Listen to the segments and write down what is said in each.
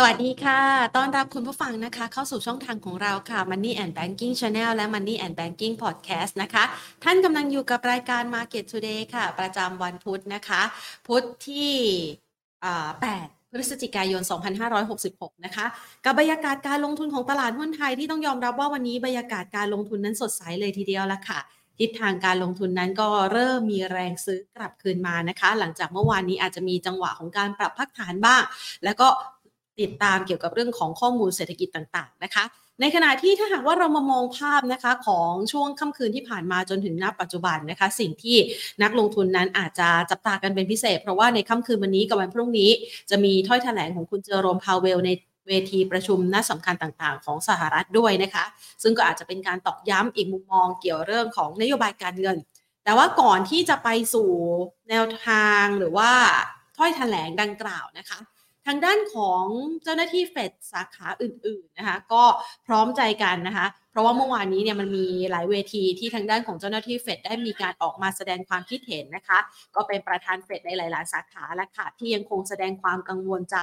สวัสดีค่ะ ต้อนรับคุณผู้ฟังนะคะ เข้าสู่ช่องทางของเราค่ะ Money and Banking Channel และ Money and Banking Podcast นะคะ ท่านกำลังอยู่กับรายการ Market Today ค่ะ ประจำวันพุธนะคะ พุธที่8พฤศจิกายน 2566 นะคะ กับบรรยากาศการลงทุนของตลาดหุ้นไทยที่ต้องยอมรับว่าวันนี้บรรยากาศการลงทุนนั้นสดใสเลยทีเดียวละค่ะ ทิศทางการลงทุนนั้นก็เริ่มมีแรงซื้อกลับคืนมานะคะ หลังจากเมื่อวานนี้อาจจะมีจังหวะของการปรับพักฐานบ้าง แล้วก็ ติดตามเกี่ยวกับเรื่องของข้อมูลเศรษฐกิจต่างๆนะคะ ในขณะที่ถ้าหากว่าเรามามองภาพนะคะของช่วงค่ำคืนที่ผ่านมาจนถึงณปัจจุบันนะคะ สิ่งที่นักลงทุนนั้นอาจจะจับตากันเป็นพิเศษ เพราะว่าในค่ำคืนวันนี้กับวันพรุ่งนี้ จะมีถ้อยแถลงของคุณเจอโรมพาวเวลในเวทีประชุมน่าสำคัญต่างๆ ของสหรัฐด้วยนะคะ ซึ่งก็อาจจะเป็นการตอกย้ำอีกมุมมองเกี่ยวเรื่องของนโยบายการเงิน แต่ว่าก่อนที่จะไปสู่แนวทางหรือว่าถ้อยแถลงดังกล่าวนะคะ ทางด้านของเจ้าหน้าที่เฟดสาขาอื่นๆนะคะก็พร้อมใจกันนะคะเพราะว่าเมื่อวานนี้เนี่ยมันมีหลายเวทีที่ทางด้านของเจ้าหน้าที่เฟดได้มีการออกมาแสดงความคิดเห็นนะคะก็เป็นประธานเฟดในหลาย ๆ สาขาและค่ะที่ยังคงแสดงความกังวลใจ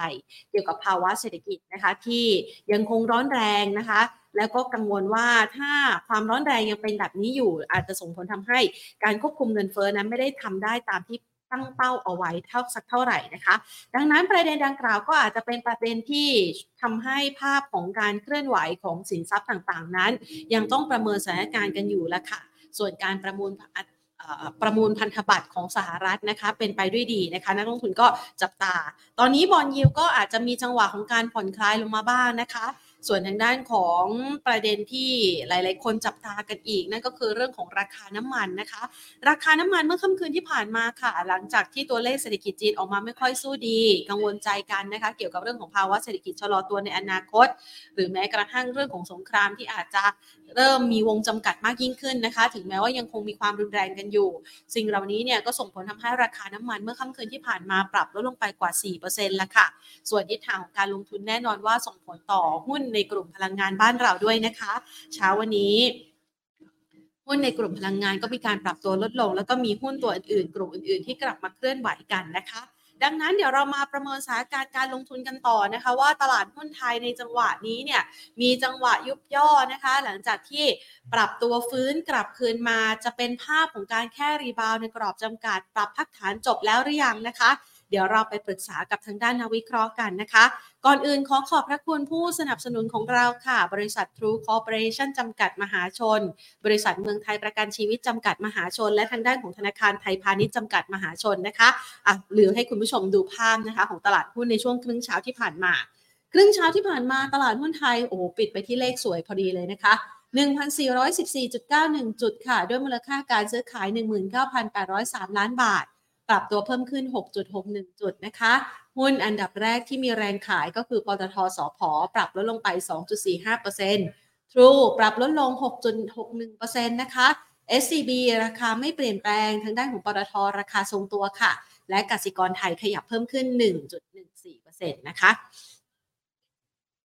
เกี่ยวกับภาวะเศรษฐกิจนะคะที่ยังคงร้อนแรงนะคะแล้วก็กังวลว่าถ้าความร้อนแรงยังเป็นแบบนี้อยู่ อาจจะส่งผลทำให้การควบคุมเงินเฟ้อนั้นไม่ได้ทำได้ตามที่ ตั้งเป้าเอาไว้เท่าสักเท่าไหร่นะคะ ดังนั้นประเด็นดังกล่าวก็อาจจะเป็นประเด็นที่ทำให้ภาพของการเคลื่อนไหวของสินทรัพย์ต่างๆ นั้น ยังต้องประเมินสถานการณ์กันอยู่ละค่ะ ส่วนการประมูลประมูลพันธบัตรของสหรัฐนะคะเป็นไปด้วยดีนะคะนักลงทุนก็จับตา ตอนนี้บอลยิวก็อาจจะมีจังหวะของการผ่อนคลายลงมาบ้างนะคะ ส่วนทางด้านของประเด็นที่หลาย ๆ คนจับตากันอีก นั่นก็คือเรื่องของราคาน้ำมันนะคะ ราคาน้ำมันเมื่อค่ำคืนที่ผ่านมาค่ะ หลังจากที่ตัวเลขเศรษฐกิจจีนออกมาไม่ค่อยสู้ดี กังวลใจกันนะคะ เกี่ยวกับเรื่องของภาวะเศรษฐกิจชะลอตัวในอนาคต หรือแม้กระทั่งเรื่องของสงครามที่อาจจะเริ่มมีวงจำกัดมากยิ่งขึ้นนะคะ ถึงแม้ว่ายังคงมีความรุนแรงกันอยู่ สิ่งเหล่านี้เนี่ยก็ส่งผลทำให้ราคาน้ำมันเมื่อค่ำคืนที่ผ่านมาปรับลดลงไปกว่า4%แล้วค่ะ ส่วนทิศทางของการลงทุนแน่นอนว่าส่งผลต่อหุ้นในกลุ่มพลังงานบ้านเราด้วยนะคะ เช้าวันนี้หุ้นในกลุ่มพลังงานก็มีการปรับตัวลดลง แล้วก็มีหุ้นตัวอื่นๆ กลุ่มอื่นๆ ที่กลับมาเคลื่อนไหวกันนะคะ ดังนั้นเดี๋ยวเรามาประเมินสถานการณ์การลงทุนกันต่อนะคะ ว่าตลาดหุ้นไทยในจังหวะนี้เนี่ยมีจังหวะยุบย่อนะคะ หลังจากที่ปรับตัวฟื้นกลับคืนมาจะเป็นภาพของการแค่รีบาวในกรอบจำกัด ปรับพักฐานจบแล้วหรือยังนะคะ เดี๋ยวเราไปปรึกษากับทางด้านนักวิเคราะห์กันนะคะ ก่อนอื่นขอขอบพระคุณผู้สนับสนุนของเราค่ะ บริษัท True Corporation จำกัดมหาชน บริษัทเมืองไทยประกันชีวิตจำกัดมหาชน และทางด้านของธนาคารไทยพาณิชย์จำกัดมหาชนนะคะอะหรือให้คุณผู้ชมดูภาพนะคะ ของตลาดหุ้นในช่วงครึ่งเช้าที่ผ่านมา ครึ่งเช้าที่ผ่านมาตลาดหุ้นไทยโอ้ปิดไปที่เลขสวยพอดีเลยนะคะ1,414.91 จุดค่ะ ด้วยมูลค่าการซื้อขาย 19,803 ล้านบาท ปรับตัวเพิ่มขึ้น 6.61 จุดนะคะ หุ้นอันดับแรกที่มีแรงขายก็คือปตทสพปรับลดลงไป 2.45% True ปรับลดลง 6.61%นะคะ SCB ราคาไม่เปลี่ยนแปลงทางด้านของปตทราคาทรงตัวค่ะ และกสิกรไทยขยับเพิ่มขึ้น 1.14%นะคะ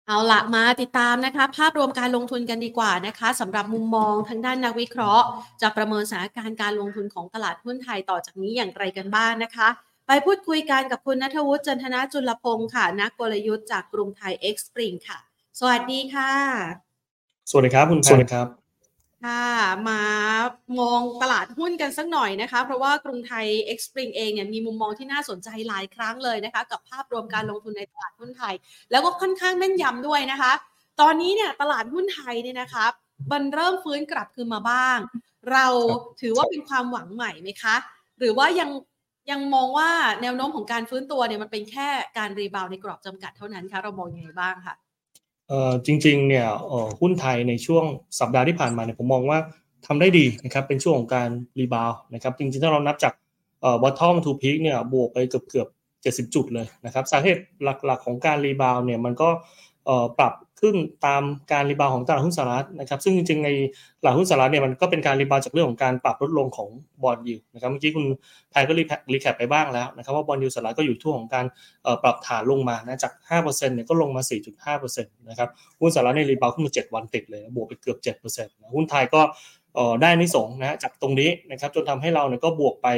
เอาละมาติดตามนะคะ ภาพรวมการลงทุนกันดีกว่านะคะสำหรับมุมมองทางด้านนักวิเคราะห์ จะประเมินสถานการณ์การลงทุนของตลาดหุ้นไทยต่อจากนี้อย่างไรกันบ้างนะคะ ไปพูดคุยกันกับคุณนัทวุฒิจันทนาจุลพงศ์ค่ะ นักกลยุทธ์จากกรุงไทยเอ็กซ์ปริงค่ะ สวัสดีค่ะ สวัสดีครับคุณสวัสดีครับค่ะมามองตลาดหุ้นกันสักหน่อยนะคะ เพราะว่ากรุงไทยเอ็กซ์ปริงเองเนี่ยมีมุมมองที่น่าสนใจหลายครั้งเลยนะคะ กับภาพรวมการลงทุนในตลาดหุ้นไทย แล้วก็ค่อนข้างแม่นยำด้วยนะคะ ตอนนี้เนี่ยตลาดหุ้นไทยเนี่ยนะคะมันเริ่มฟื้นกลับคืนมาบ้าง เราถือว่าเป็นความหวังใหม่ไหมคะ หรือว่ายัง ยังมองว่าแนวโน้มของการฟื้นตัวเนี่ยมันเป็นแค่การ rebound ในกรอบจำกัดเท่านั้นคะเรามองยังไงบ้างคะจริงๆเนี่ยหุ้นไทยในช่วงสัปดาห์ที่ผ่านมาเนี่ยผมมองว่าทำได้ดีนะครับเป็นช่วงของการ rebound นะครับจริงๆถ้าเรานับจากเอ่อ bottom to peak เนี่ยบวกไปเกือบเกือบ70 จุดเลยนะครับสาเหตุหลักๆของการ rebound เนี่ยมันก็ปรับ ขึ้นตามการ rebound ของตลาดหุ้นสหรัฐนะครับ ซึ่งจริงๆในตลาดหุ้นสหรัฐเนี่ยมันก็เป็นการ rebound จากเรื่องของการปรับลดลงของ bond yield นะครับเมื่อกี้คุณไทยก็ recap ไปบ้างแล้วนะครับว่า bond yield สหรัฐก็อยู่ช่วงของการปรับฐานลงมานะจาก5%เนี่ยก็ลงมา 4.5%นะครับหุ้นสหรัฐเนี่ย rebound ขึ้นมา7วันติดเลยบวกไปเกือบ7%นะหุ้นไทยก็ได้อานิสงส์นะจากตรงนี้นะครับจนทำให้เราเนี่ยก็บวกไป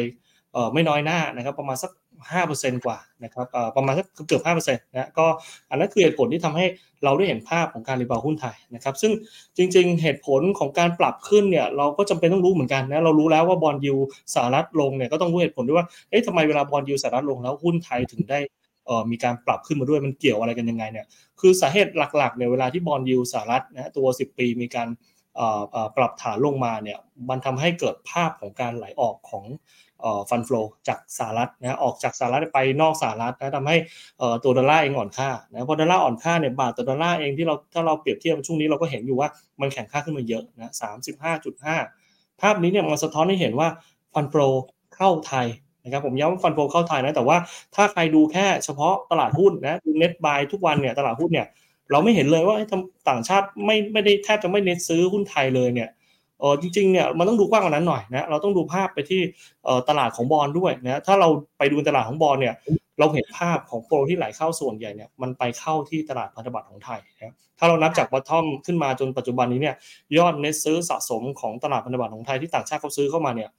ไม่น้อยหน้านะครับประมาณสัก 5%กว่านะครับประมาณสักเกือบ5%นะก็อันนั้นคือเหตุผลที่ทำให้เราได้เห็นภาพของการ rebound หุ้นไทยนะครับซึ่งจริงๆ เหตุผลของการปรับขึ้นเนี่ยเราก็จำเป็นต้องรู้เหมือนกันนะเรารู้แล้วว่า bond yield สหรัฐลงเนี่ยก็ต้องรู้เหตุผลด้วยว่าเอ๊ะทำไมเวลา bond yield สหรัฐลงแล้วหุ้นไทยถึงได้มีการปรับขึ้นมาด้วยมันเกี่ยวอะไรกันยังไงเนี่ยคือสาเหตุหลักๆเนี่ยเวลาที่ bond yield สหรัฐนะตัว 10 ปีมีการปรับฐานลงมาเนี่ยมันทำให้เกิดภาพของการไหลออกของ fund flow จากสหรัฐนะออกจากสหรัฐไปนอกสหรัฐนะทำให้ตัวดอลลาร์เองอ่อนค่านะพอดอลลาร์อ่อนค่าเนี่ยบาทต่อดอลลาร์เองที่เราถ้าเราเปรียบเทียบช่วงนี้เราก็เห็นอยู่ว่ามันแข็งค่าขึ้นมาเยอะนะสามสิบห้าจุดห้าภาพนี้เนี่ยมันสะท้อนให้เห็นว่า fund flow เข้าไทยนะครับผมย้ำว่า fund flow เข้าไทยนะแต่ว่าถ้าใครดูแค่เฉพาะตลาดหุ้นนะดู net buy ทุกวันเนี่ยตลาดหุ้นเนี่ยเราไม่เห็นเลยว่าต่างชาติไม่ไม่ได้แทบจะไม่เน็ตซื้อหุ้นไทยเลยเนี่ย เออจริงๆเนี่ยมันต้องดูกว้างกว่านั้นหน่อยนะเราต้องดูภาพไปที่ตลาดของบอลด้วยนะถ้าเราไปดูตลาดของบอลเนี่ยเราเห็นภาพของโฟลที่ไหลเข้าส่วนใหญ่เนี่ยมันไปเข้าที่ตลาดพันธบัตรของไทยนะถ้าเรานับจากบอททอมขึ้นมาจนปัจจุบันนี้เนี่ยยอดเน็ตซื้อสะสมของตลาดพันธบัตรของไทยที่ต่างชาติเขาซื้อเข้ามาเนี่ย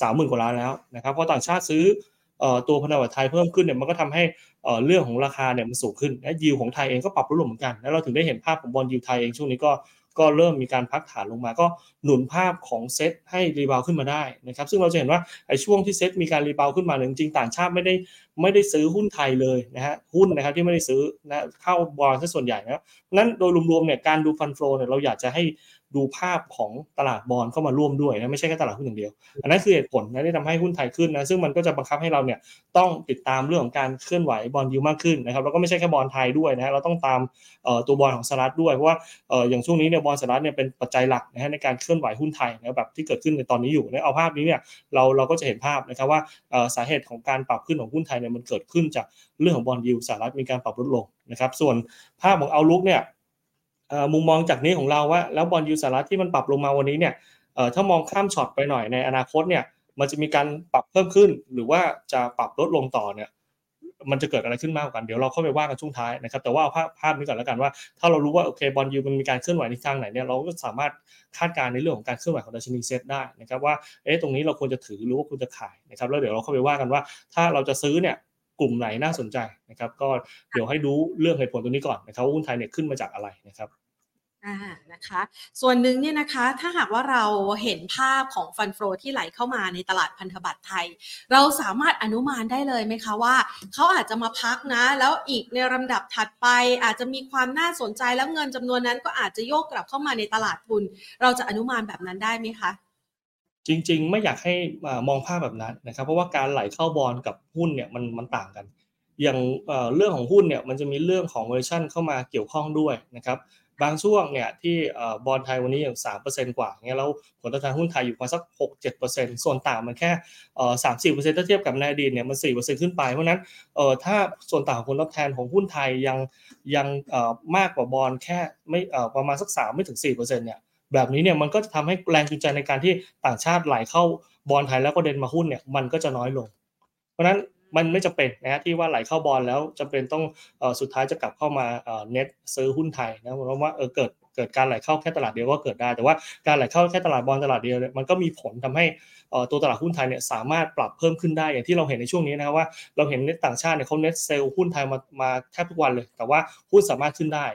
สามหมื่นกว่าล้านแล้วนะครับเพราะต่างชาติซื้อตัวพันธบัตรไทยเพิ่มขึ้นเนี่ยมันก็ทำให้เรื่องของราคาเนี่ยมันสูงขึ้นและยิวของไทยเองก็ปรับลดลงเหมือนกันแล้วเราถึงได้เห็นภาพของ bond yield ไทยเองช่วงนี้ก็ ก็เริ่มมีการพักฐานลงมา ก็หนุนภาพของเซตให้ rebound ขึ้นมาได้นะครับซึ่งเราจะเห็นว่าไอ้ช่วงที่เซตมีการ rebound ขึ้นมาจริงๆต่างชาติไม่ได้ไม่ได้ซื้อหุ้นไทยเลยนะฮะหุ้นนะครับที่ไม่ได้ซื้อนะเข้าบอลซะส่วนใหญ่นะนั้นโดยรวมๆเนี่ยการดู fund flow เนี่ยเราอยากจะให้ ดูภาพของตลาดบอลเข้ามาร่วมด้วยนะไม่ใช่แค่ตลาดหุ้นอย่างเดียว อันนั้นคือเหตุผลนะที่ทำให้หุ้นไทยขึ้นนะซึ่งมันก็จะบังคับให้เราเนี่ยต้องติดตามเรื่องของการเคลื่อนไหว bond yield มากขึ้นนะครับแล้วก็ไม่ใช่แค่บอลไทยด้วยนะเราต้องตามตัวบอลของสหรัฐด้วยเพราะว่าอย่างช่วงนี้เนี่ยบอลสหรัฐเนี่ยเป็นปัจจัยหลักนะฮะในการเคลื่อนไหวหุ้นไทยนะแบบที่เกิดขึ้นในตอนนี้อยู่นะเอาภาพนี้เนี่ยเราเราก็จะเห็นภาพนะครับว่าสาเหตุของการปรับขึ้นของหุ้นไทยเนี่ยมันเกิดขึ้นจากเรื่องของ bond yield สหรัฐมีการปรับลดลงนะครับส่วนภาพของ outlook เนี่ย มุมมองจากนี้ของเราว่าแล้ว bond yield สหรัฐที่มันปรับลงมาวันนี้เนี่ยถ้ามองข้ามช็อตไปหน่อยในอนาคตเนี่ยมันจะมีการปรับเพิ่มขึ้น หรือว่าจะปรับลดลงต่อเนี่ยมันจะเกิดอะไรขึ้นมากกว่ากันเดี๋ยวเราเข้าไปว่ากันช่วงท้ายนะครับแต่ว่าภาพภาพนี้ก่อนแล้วกันว่า ถ้าเรารู้ว่าโอเค bond yield มันมีการเคลื่อนไหวในทางไหนเนี่ยเราก็สามารถคาดการณ์ในเรื่องของการเคลื่อนไหวของดัชนีเซ็ตได้นะครับว่าเอ๊ะตรงนี้เราควรจะถือหรือว่าควรจะขายนะครับแล้วเดี๋ยวเราเข้าไปว่ากันว่า ถ้าเราจะซื้อเนี่ย กลุ่มไหนน่าสนใจนะครับ ก็เดี๋ยวให้ดูเรื่องเหตุผลตรงนี้ก่อนนะครับว่าหุ้นไทยเนี่ยขึ้นมาจากอะไรนะครับอ่านะคะ ส่วนหนึ่งเนี่ยนะคะถ้าหากว่าเราเห็นภาพของ fund flow ที่ไหลเข้ามาในตลาดพันธบัตรไทย เราสามารถอนุมานได้เลยไหมคะว่า เขาอาจจะมาพักนะ แล้วอีกในลำดับถัดไปอาจจะมีความน่าสนใจแล้วเงินจำนวนนั้นก็อาจจะโยกกลับเข้ามาในตลาดทุน เราจะอนุมานแบบนั้นได้ไหมคะ จริง ๆ ไม่อยากให้มองภาพแบบนั้นนะครับ เพราะว่าการไหลเข้าบอลกับหุ้นเนี่ยมันมันต่างกัน อย่างเรื่องของหุ้นเนี่ยมันจะมีเรื่องของเวอร์ชันเข้ามาเกี่ยวข้องด้วยนะครับบางช่วงเนี่ยที่บอลไทยวันนี้อย่างสามเปอร์เซ็นต์กว่าเงี้ยแล้วผลตอบแทนหุ้นไทยอยู่ประมาณสักหกเจ็ดเปอร์เซ็นต์ส่วนต่างมันแค่สามสี่เปอร์เซ็นต์ถ้าเทียบกับในอดีตเนี่ยมันสี่เปอร์เซ็นต์ขึ้นไป เพราะนั้นถ้าส่วนต่างผลตอบแทนของหุ้นไทยยังยังมากกว่าบอลแค่ไม่ประมาณสักสามไม่ถึงสี่เปอร์เซ็นต์เนี่ย แบบนี้เนี่ยมันก็จะทำให้แรงจูงใจในการที่ต่างชาติไหลเข้าบอลไทยแล้วก็เดินมาหุ้นเนี่ยมันก็จะน้อยลง เพราะนั้นมันไม่จำเป็นนะฮะที่ว่าไหลเข้าบอลแล้วจำเป็นต้องสุดท้ายจะกลับเข้ามาเน็ตซื้อหุ้นไทยนะเพราะว่าเออเกิดเกิดการไหลเข้าแค่ตลาดเดียวก็เกิดได้ แต่ว่าการไหลเข้าแค่ตลาดบอลตลาดเดียวเนี่ยมันก็มีผลทำให้ตัวตลาดหุ้นไทยเนี่ยสามารถปรับเพิ่มขึ้นได้อย่างที่เราเห็นในช่วงนี้นะครับว่าเราเห็นในต่างชาติเนี่ยเขา net sell หุ้นไทยมามาแทบทุกวันเลย แต่ว่าหุ้นสามารถขึ้นได้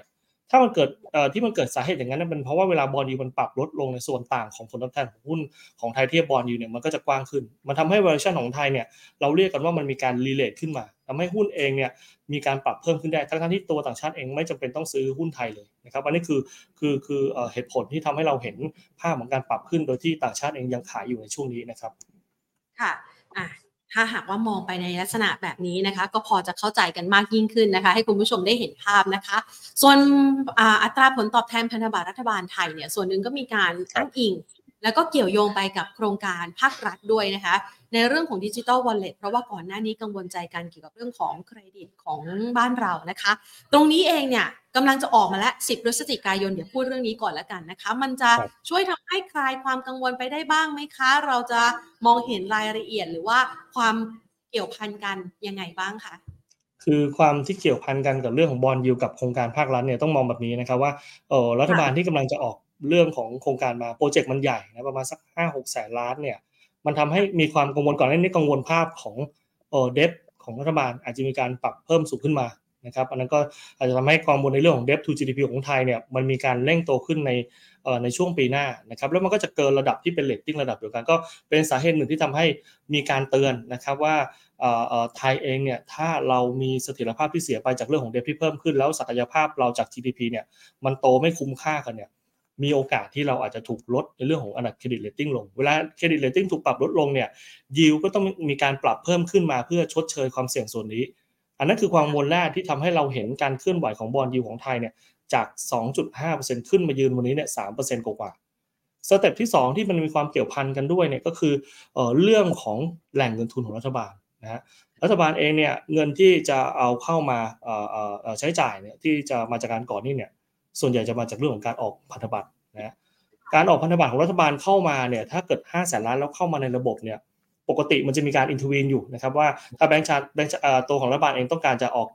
ถ้ามันเกิดที่มันเกิดสาเหตุอย่างนั้นเป็นเพราะว่าเวลา bond yield มันปรับลดลงในส่วนต่างของผลตอบแทนของหุ้นของไทยเทียบ bond yield เนี่ยมันก็จะกว้างขึ้น มันทำให้เวอร์ชันของไทยเนี่ยเราเรียกกันว่ามันมีการรีเลทขึ้นมาทำให้หุ้นเองเนี่ยมีการปรับเพิ่มขึ้นได้ทั้งที่ตัวต่างชาติเองไม่จำเป็นต้องซื้อหุ้นไทยเลยนะครับอันนี้คือคือคือเหตุผลที่ทำให้เราเห็นภาพของการปรับขึ้นโดยที่ต่างชาติเองยังขายอยู่ในช่วงนี้นะครับค่ะอะ ถ้าหากว่ามองไปในลักษณะแบบนี้นะคะ ก็พอจะเข้าใจกันมากยิ่งขึ้นนะคะ ให้คุณผู้ชมได้เห็นภาพนะคะ ส่วนอัตราผลตอบแทนพันธบัตรรัฐบาลไทยเนี่ยส่วนหนึ่งก็มีการอ้างอิง แล้วก็เกี่ยวโยงไปกับโครงการภาครัฐด้วยนะคะ ในเรื่องของดิจิทัลวอลเล็ตเพราะว่าก่อนหน้านี้กังวลใจกันเกี่ยวกับเรื่องของเครดิตของบ้านเรานะคะ ตรงนี้เองเนี่ยกำลังจะออกมาแล้ว 10พฤศจิกายน เดี๋ยวพูดเรื่องนี้ก่อนแล้วกันนะคะ มันจะช่วยทำให้คลายความกังวลไปได้บ้างไหมคะ เราจะมองเห็นรายละเอียดหรือว่าความเกี่ยวพันกันยังไงบ้างคะคือความที่เกี่ยวพันกันกับเรื่องของบอลยูกับโครงการภาครัฐเนี่ยต้องมองแบบนี้นะครับว่าเออรัฐบาลที่กำลังจะออกเรื่องของโครงการ mega project มันใหญ่นะประมาณสักห้าหกแสนล้านเนี่ย มันทำให้มีความกังวลก่อนหน้านี้กังวลภาพของ debt ของรัฐบาลอาจจะมีการปรับเพิ่มสูงขึ้นมานะครับอันนั้นก็อาจจะทำให้ความกังวลในเรื่องของ debt to GDP ของไทยเนี่ยมันมีการเร่งโตขึ้นในในช่วงปีหน้านะครับแล้วมันก็จะเกินระดับที่เป็นเลตติ้งระดับเดียวกันก็เป็นสาเหตุหนึ่งที่ทำให้มีการเตือนนะครับว่าไทยเองเนี่ยถ้าเรามีเสถียรภาพที่เสียไปจากเรื่องของ debt ที่เพิ่มขึ้นแล้วศักยภาพเราจาก GDP เนี่ยมันโตไม่คุ้มค่ากันเนี่ย มีโอกาสที่เราอาจจะถูกลดในเรื่องของอันดับ credit rating ลง เวลา credit rating ถูกปรับลดลงเนี่ยยิวก็ต้องมีการปรับเพิ่มขึ้นมาเพื่อชดเชยความเสี่ยงส่วนนี้ อันนั้นคือความกังวลแรกที่ทำให้เราเห็นการเคลื่อนไหวของ bond yield ของไทยเนี่ยจาก 2.5%ขึ้นมายืนวันนี้เนี่ย3%กว่า step ที่ 2 ที่มันมีความเกี่ยวพันกันด้วยเนี่ยก็คือเรื่องของแหล่งเงินทุนของรัฐบาลนะฮะรัฐบาลเองเนี่ยเงินที่จะเอาเข้ามาใช้จ่ายเนี่ยที่จะมาจากการก่อหนี้เนี่ย ส่วนใหญ่จะมาจากเรื่องของการออกพันธบัตรนะการออกพันธบัตรของรัฐบาลเข้ามาเนี่ยถ้าเกิด5แสนล้านแล้วเข้ามาในระบบเนี่ยปกติมันจะมีการ intervene อยู่นะครับว่าถ้าแบงก์ชาติแบงก์ตัวของรัฐบาลเองต้องการจะออก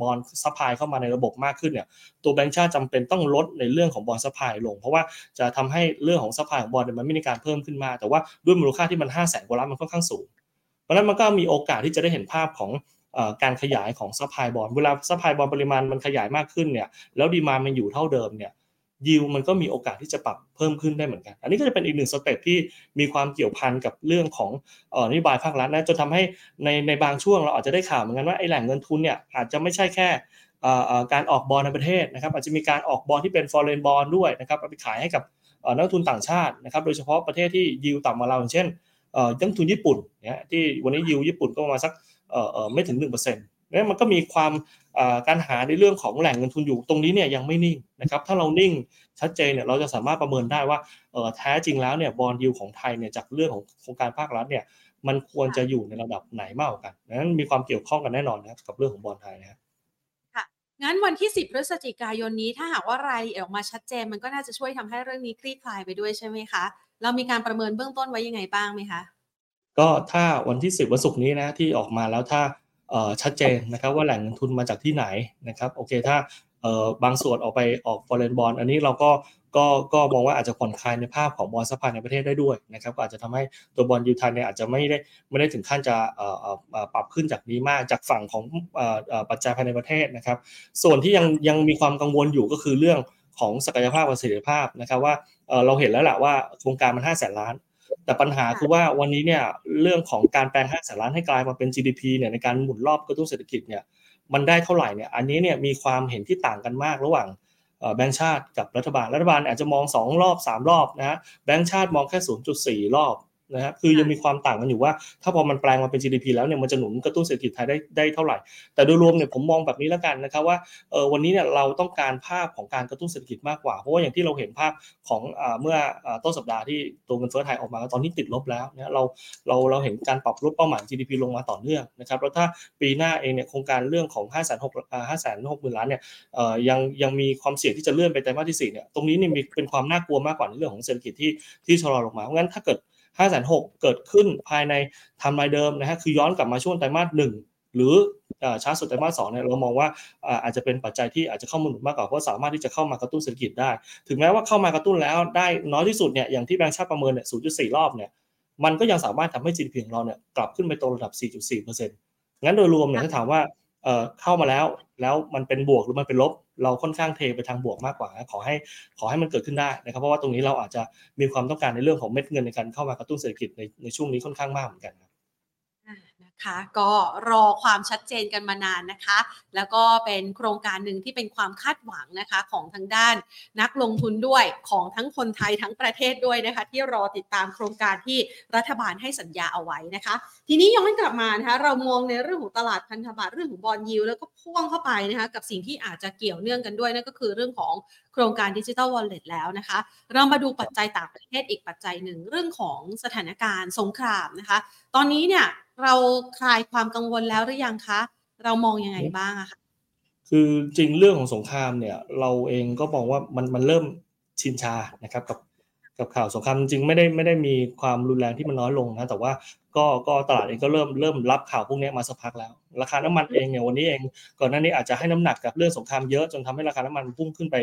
bond supply เข้ามาในระบบมากขึ้นเนี่ยตัวแบงก์ชาติจำเป็นต้องลดในเรื่องของ bond supply ลง เพราะว่าจะทำให้เรื่องของ supply ของ bond มันไม่มีการเพิ่มขึ้นมา แต่ว่าด้วยมูลค่าที่มัน5้าแสนกว่าล้านมันค่อนข้างสูง เพราะนั้นมันก็มีโอกาสที่จะได้เห็นภาพของ การขยายของ supply bond เวลา supply bond ปริมาณมันขยายมากขึ้นเนี่ยแล้ว demand มันอยู่เท่าเดิมเนี่ยยิวมันก็มีโอกาสที่จะปรับเพิ่มขึ้นได้เหมือนกัน อันนี้ก็จะเป็นอีกหนึ่ง step ที่มีความเกี่ยวพันกับเรื่องของนโยบายภาครัฐนะจนทำให้ในในบางช่วงเราอาจจะได้ข่าวเหมือนกันว่าไอ้แหล่งเงินทุนเนี่ยอาจจะไม่ใช่แค่การออกบอลในประเทศนะครับอาจจะมีการออกบอลที่เป็น foreign bond ด้วยนะครับเอาไปขายให้กับนักลงทุนต่างชาตินะครับโดยเฉพาะประเทศที่ยิวต่ำกว่าเราอย่างเช่นนักทุนญี่ปุ่นเนี่ยที่วันนี้ยิวญี่ปุ่นก็ประมาณสัก ไม่ถึง1%นี่มันก็มีความการหาในเรื่องของแหล่งเงินทุนอยู่ตรงนี้เนี่ยยังไม่นิ่งนะครับถ้าเรานิ่งชัดเจนเนี่ยเราจะสามารถประเมินได้ว่าแท้จริงแล้วเนี่ยบอลยูของไทยเนี่ยจากเรื่องของโครงการภาครัฐเนี่ยมันควรจะอยู่ในระดับไหนมากกว่ากันนั้นมีความเกี่ยวข้องกันแน่นอนนะครับกับเรื่องของบอลไทยนะครับค่ะงั้นวันที่ 10 พฤศจิกายนนี้ถ้าหากว่ารายละเอียดออกมาชัดเจน มันก็น่าจะช่วยทำให้เรื่องนี้คลี่คลายไปด้วยใช่ไหมคะ เรามีการประเมินเบื้องต้นไว้ยังไงบ้างไหมคะ ก็ถ้าวันที่ 10วันศุกร์นี้นะที่ออกมาแล้วถ้าชัดเจนนะครับว่าแหล่งเงินทุนมาจากที่ไหนนะครับโอเคถ้าบางส่วนออกไปออก foreign bond อันนี้เราก็ก็ก็มองว่าอาจจะผ่อนคลายในภาพของบอลซัพายในประเทศได้ด้วยนะครับก็อาจจะทำให้ตัวบอลยูทันเนี่ยอาจจะไม่ได้ไม่ได้ถึงขั้นจะปรับขึ้นจากนี้มากจากฝั่งของปัจจัยภายในประเทศนะครับ ส่วนที่ยังยังมีความกังวลอยู่ก็คือเรื่องของศักยภาพประสิทธิภาพนะครับว่าเราเห็นแล้วแหละว่าโครงการมัน5้าแสนล้าน แต่ปัญหาคือว่าวันนี้เนี่ยเรื่องของการแปลงห้าแสนล้านให้กลายมาเป็น GDP เนี่ยในการหมุนรอบกระตุ้นเศรษฐกิจเนี่ยมันได้เท่าไหร่เนี่ยอันนี้เนี่ยมีความเห็นที่ต่างกันมากระหว่างแบงก์ชาติกับรัฐบาลรัฐบาลอาจจะมอง 2 รอบ 3 รอบนะฮะแบงก์ชาติมองแค่ 0.4 รอบ นะครคือยังมีความต่างกันอยู่ว่า ถ้าพอมันแปลงมาเป็น GDP แล้วเนี่ยมันจะหนุนกระตุ้นเศรษฐกิจไทยได้ได้เท่าไหร่ แต่โดยรวมเนี่ยผมมองแบบนี้แล้วกันนะครับว่าเออวันนี้เนี่ยเราต้องการภาพของการกระตุ้นเศรษฐกิจมากกว่า เพราะว่าอย่างที่เราเห็นภาพของเมื่อต้นสัปดาห์ที่ตัวเงินเฟ้อไทยออกมาตอนนี้ติดลบแล้วเนี่ยเราเราเราเห็นการปรับลดเป้าหมาย GDP ลงมาต่อเนื่องนะครับแล้วถ้าปีหน้าเองเนี่ยโครงการเรื่องของ5 6 0 0 0 5 6 0 0 0ล้านเนี่ยยังยังมีความเสี่ยงที่จะเลื่อนไปไตรมาสที่4เนี่ยตรงนี้เนี่ยมีเป็นความน่ากลัวมากกว่าในเรื่องของเศรษฐกิจที่ที่ชะลอลงมาเพราะงั้นถ้าเกิด 5 6 0 0 0เกิดขึ้นภายในทำลายเดิมนะฮะคือย้อนกลับมาช่วงไตรมาสหนึ่งหรือช้าสุดไตรมาสสองเนี่ยเรามองว่าอาจจะเป็นปัจจัยที่อาจจะเข้ามาหนุนมากกว่าเพราะสามารถที่จะเข้ามากระตุ้นเศรษฐกิจได้ ถึงแม้ว่าเข้ามากระตุ้นแล้วได้น้อยที่สุดเนี่ยอย่างที่แบงก์ชาติประเมินเนี่ย 0.4 รอบเนี่ยมันก็ยังสามารถทำให้ GDP ของเราเนี่ยกลับขึ้นไปตรงระดับ 4.4%งั้นโดยรวมเนี่ยถ้าถามว่าเข้ามาแล้วแล้วมันเป็นบวกหรือมันเป็นลบ เราค่อนข้างเทไปทางบวกมากกว่าขอให้ขอให้มันเกิดขึ้นได้นะครับ เพราะว่าตรงนี้เราอาจจะมีความต้องการในเรื่องของเม็ดเงินในการเข้ามากระตุ้นเศรษฐกิจในในช่วงนี้ค่อนข้างมากเหมือนกัน คะก็รอความชัดเจนกันมานานนะคะ แล้วก็เป็นโครงการหนึ่งที่เป็นความคาดหวังนะคะของทางด้านนักลงทุนด้วยของทั้งคนไทยทั้งประเทศด้วยนะคะ ที่รอติดตามโครงการที่รัฐบาลให้สัญญาเอาไว้นะคะ ทีนี้ย้อนกลับมานะคะเรามองในเรื่องของตลาดพันธบัตรเรื่องของบอลยิวแล้วก็พ่วงเข้าไปนะคะกับสิ่งที่อาจจะเกี่ยวเนื่องกันด้วยนั่นก็คือเรื่องของโครงการดิจิทัลวอลเล็ตแล้วนะคะ เรามาดูปัจจัยต่างประเทศอีกปัจจัยหนึ่งเรื่องของสถานการณ์สงครามนะคะ ตอนนี้เนี่ยเราคลายความกังวลแล้วหรือยังคะ เรามองยังไงบ้างอะคะคือจริงเรื่องของสงครามเนี่ย เราเองก็มองว่ามันมันเริ่มชินชานะครับกับกับข่าวสงครามจริงไม่ได้ไม่ได้มีความรุนแรงที่มันน้อยลงนะแต่ว่า ก็ก็ตลาดเองก็เริ่มเริ่มรับข่าวพวกนี้มาสักพักแล้ว ราคาน้ำมันเองเนี่ยวันนี้เองก่อนหน้านี้อาจจะให้น้ำหนักกับเรื่องสงครามเยอะจนทำให้ราคาน้ำมันพุ่งขึ้นไป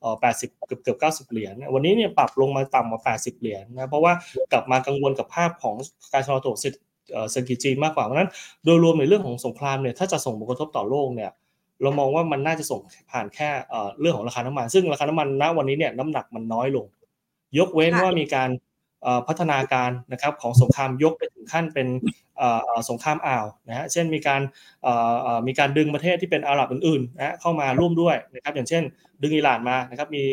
เอ่อ80เกือบเกือบ90เหรียญวันนี้เนี่ยปรับลงมาต่ำกว่า80เหรียญนะเพราะว่ากลับมากังวลกับภาพของการชะลอตัวเศรษฐกิจจีนมากกว่าเพราะนั้นโดยรวมในเรื่องของสงครามเนี่ยถ้าจะส่งผลกระทบต่อโลกเนี่ยเรามองว่ามันน่าจะส่งผ่านแค่เรื่องของราคาน้ำมัน ซึ่งราคาน้ำมันณวันนี้เนี่ยน้ำหนักมันน้อยลง ยกเว้นว่ามีการ พัฒนาการนะครับของสงครามยกไปถึงขั้นเป็นสงครามอ่าวนะฮะเช่นมีการมีการดึงประเทศที่เป็นอาหรับอื่นๆนะเข้ามาร่วมด้วยนะครับอย่างเช่น ดึงอิหร่านมานะครับมี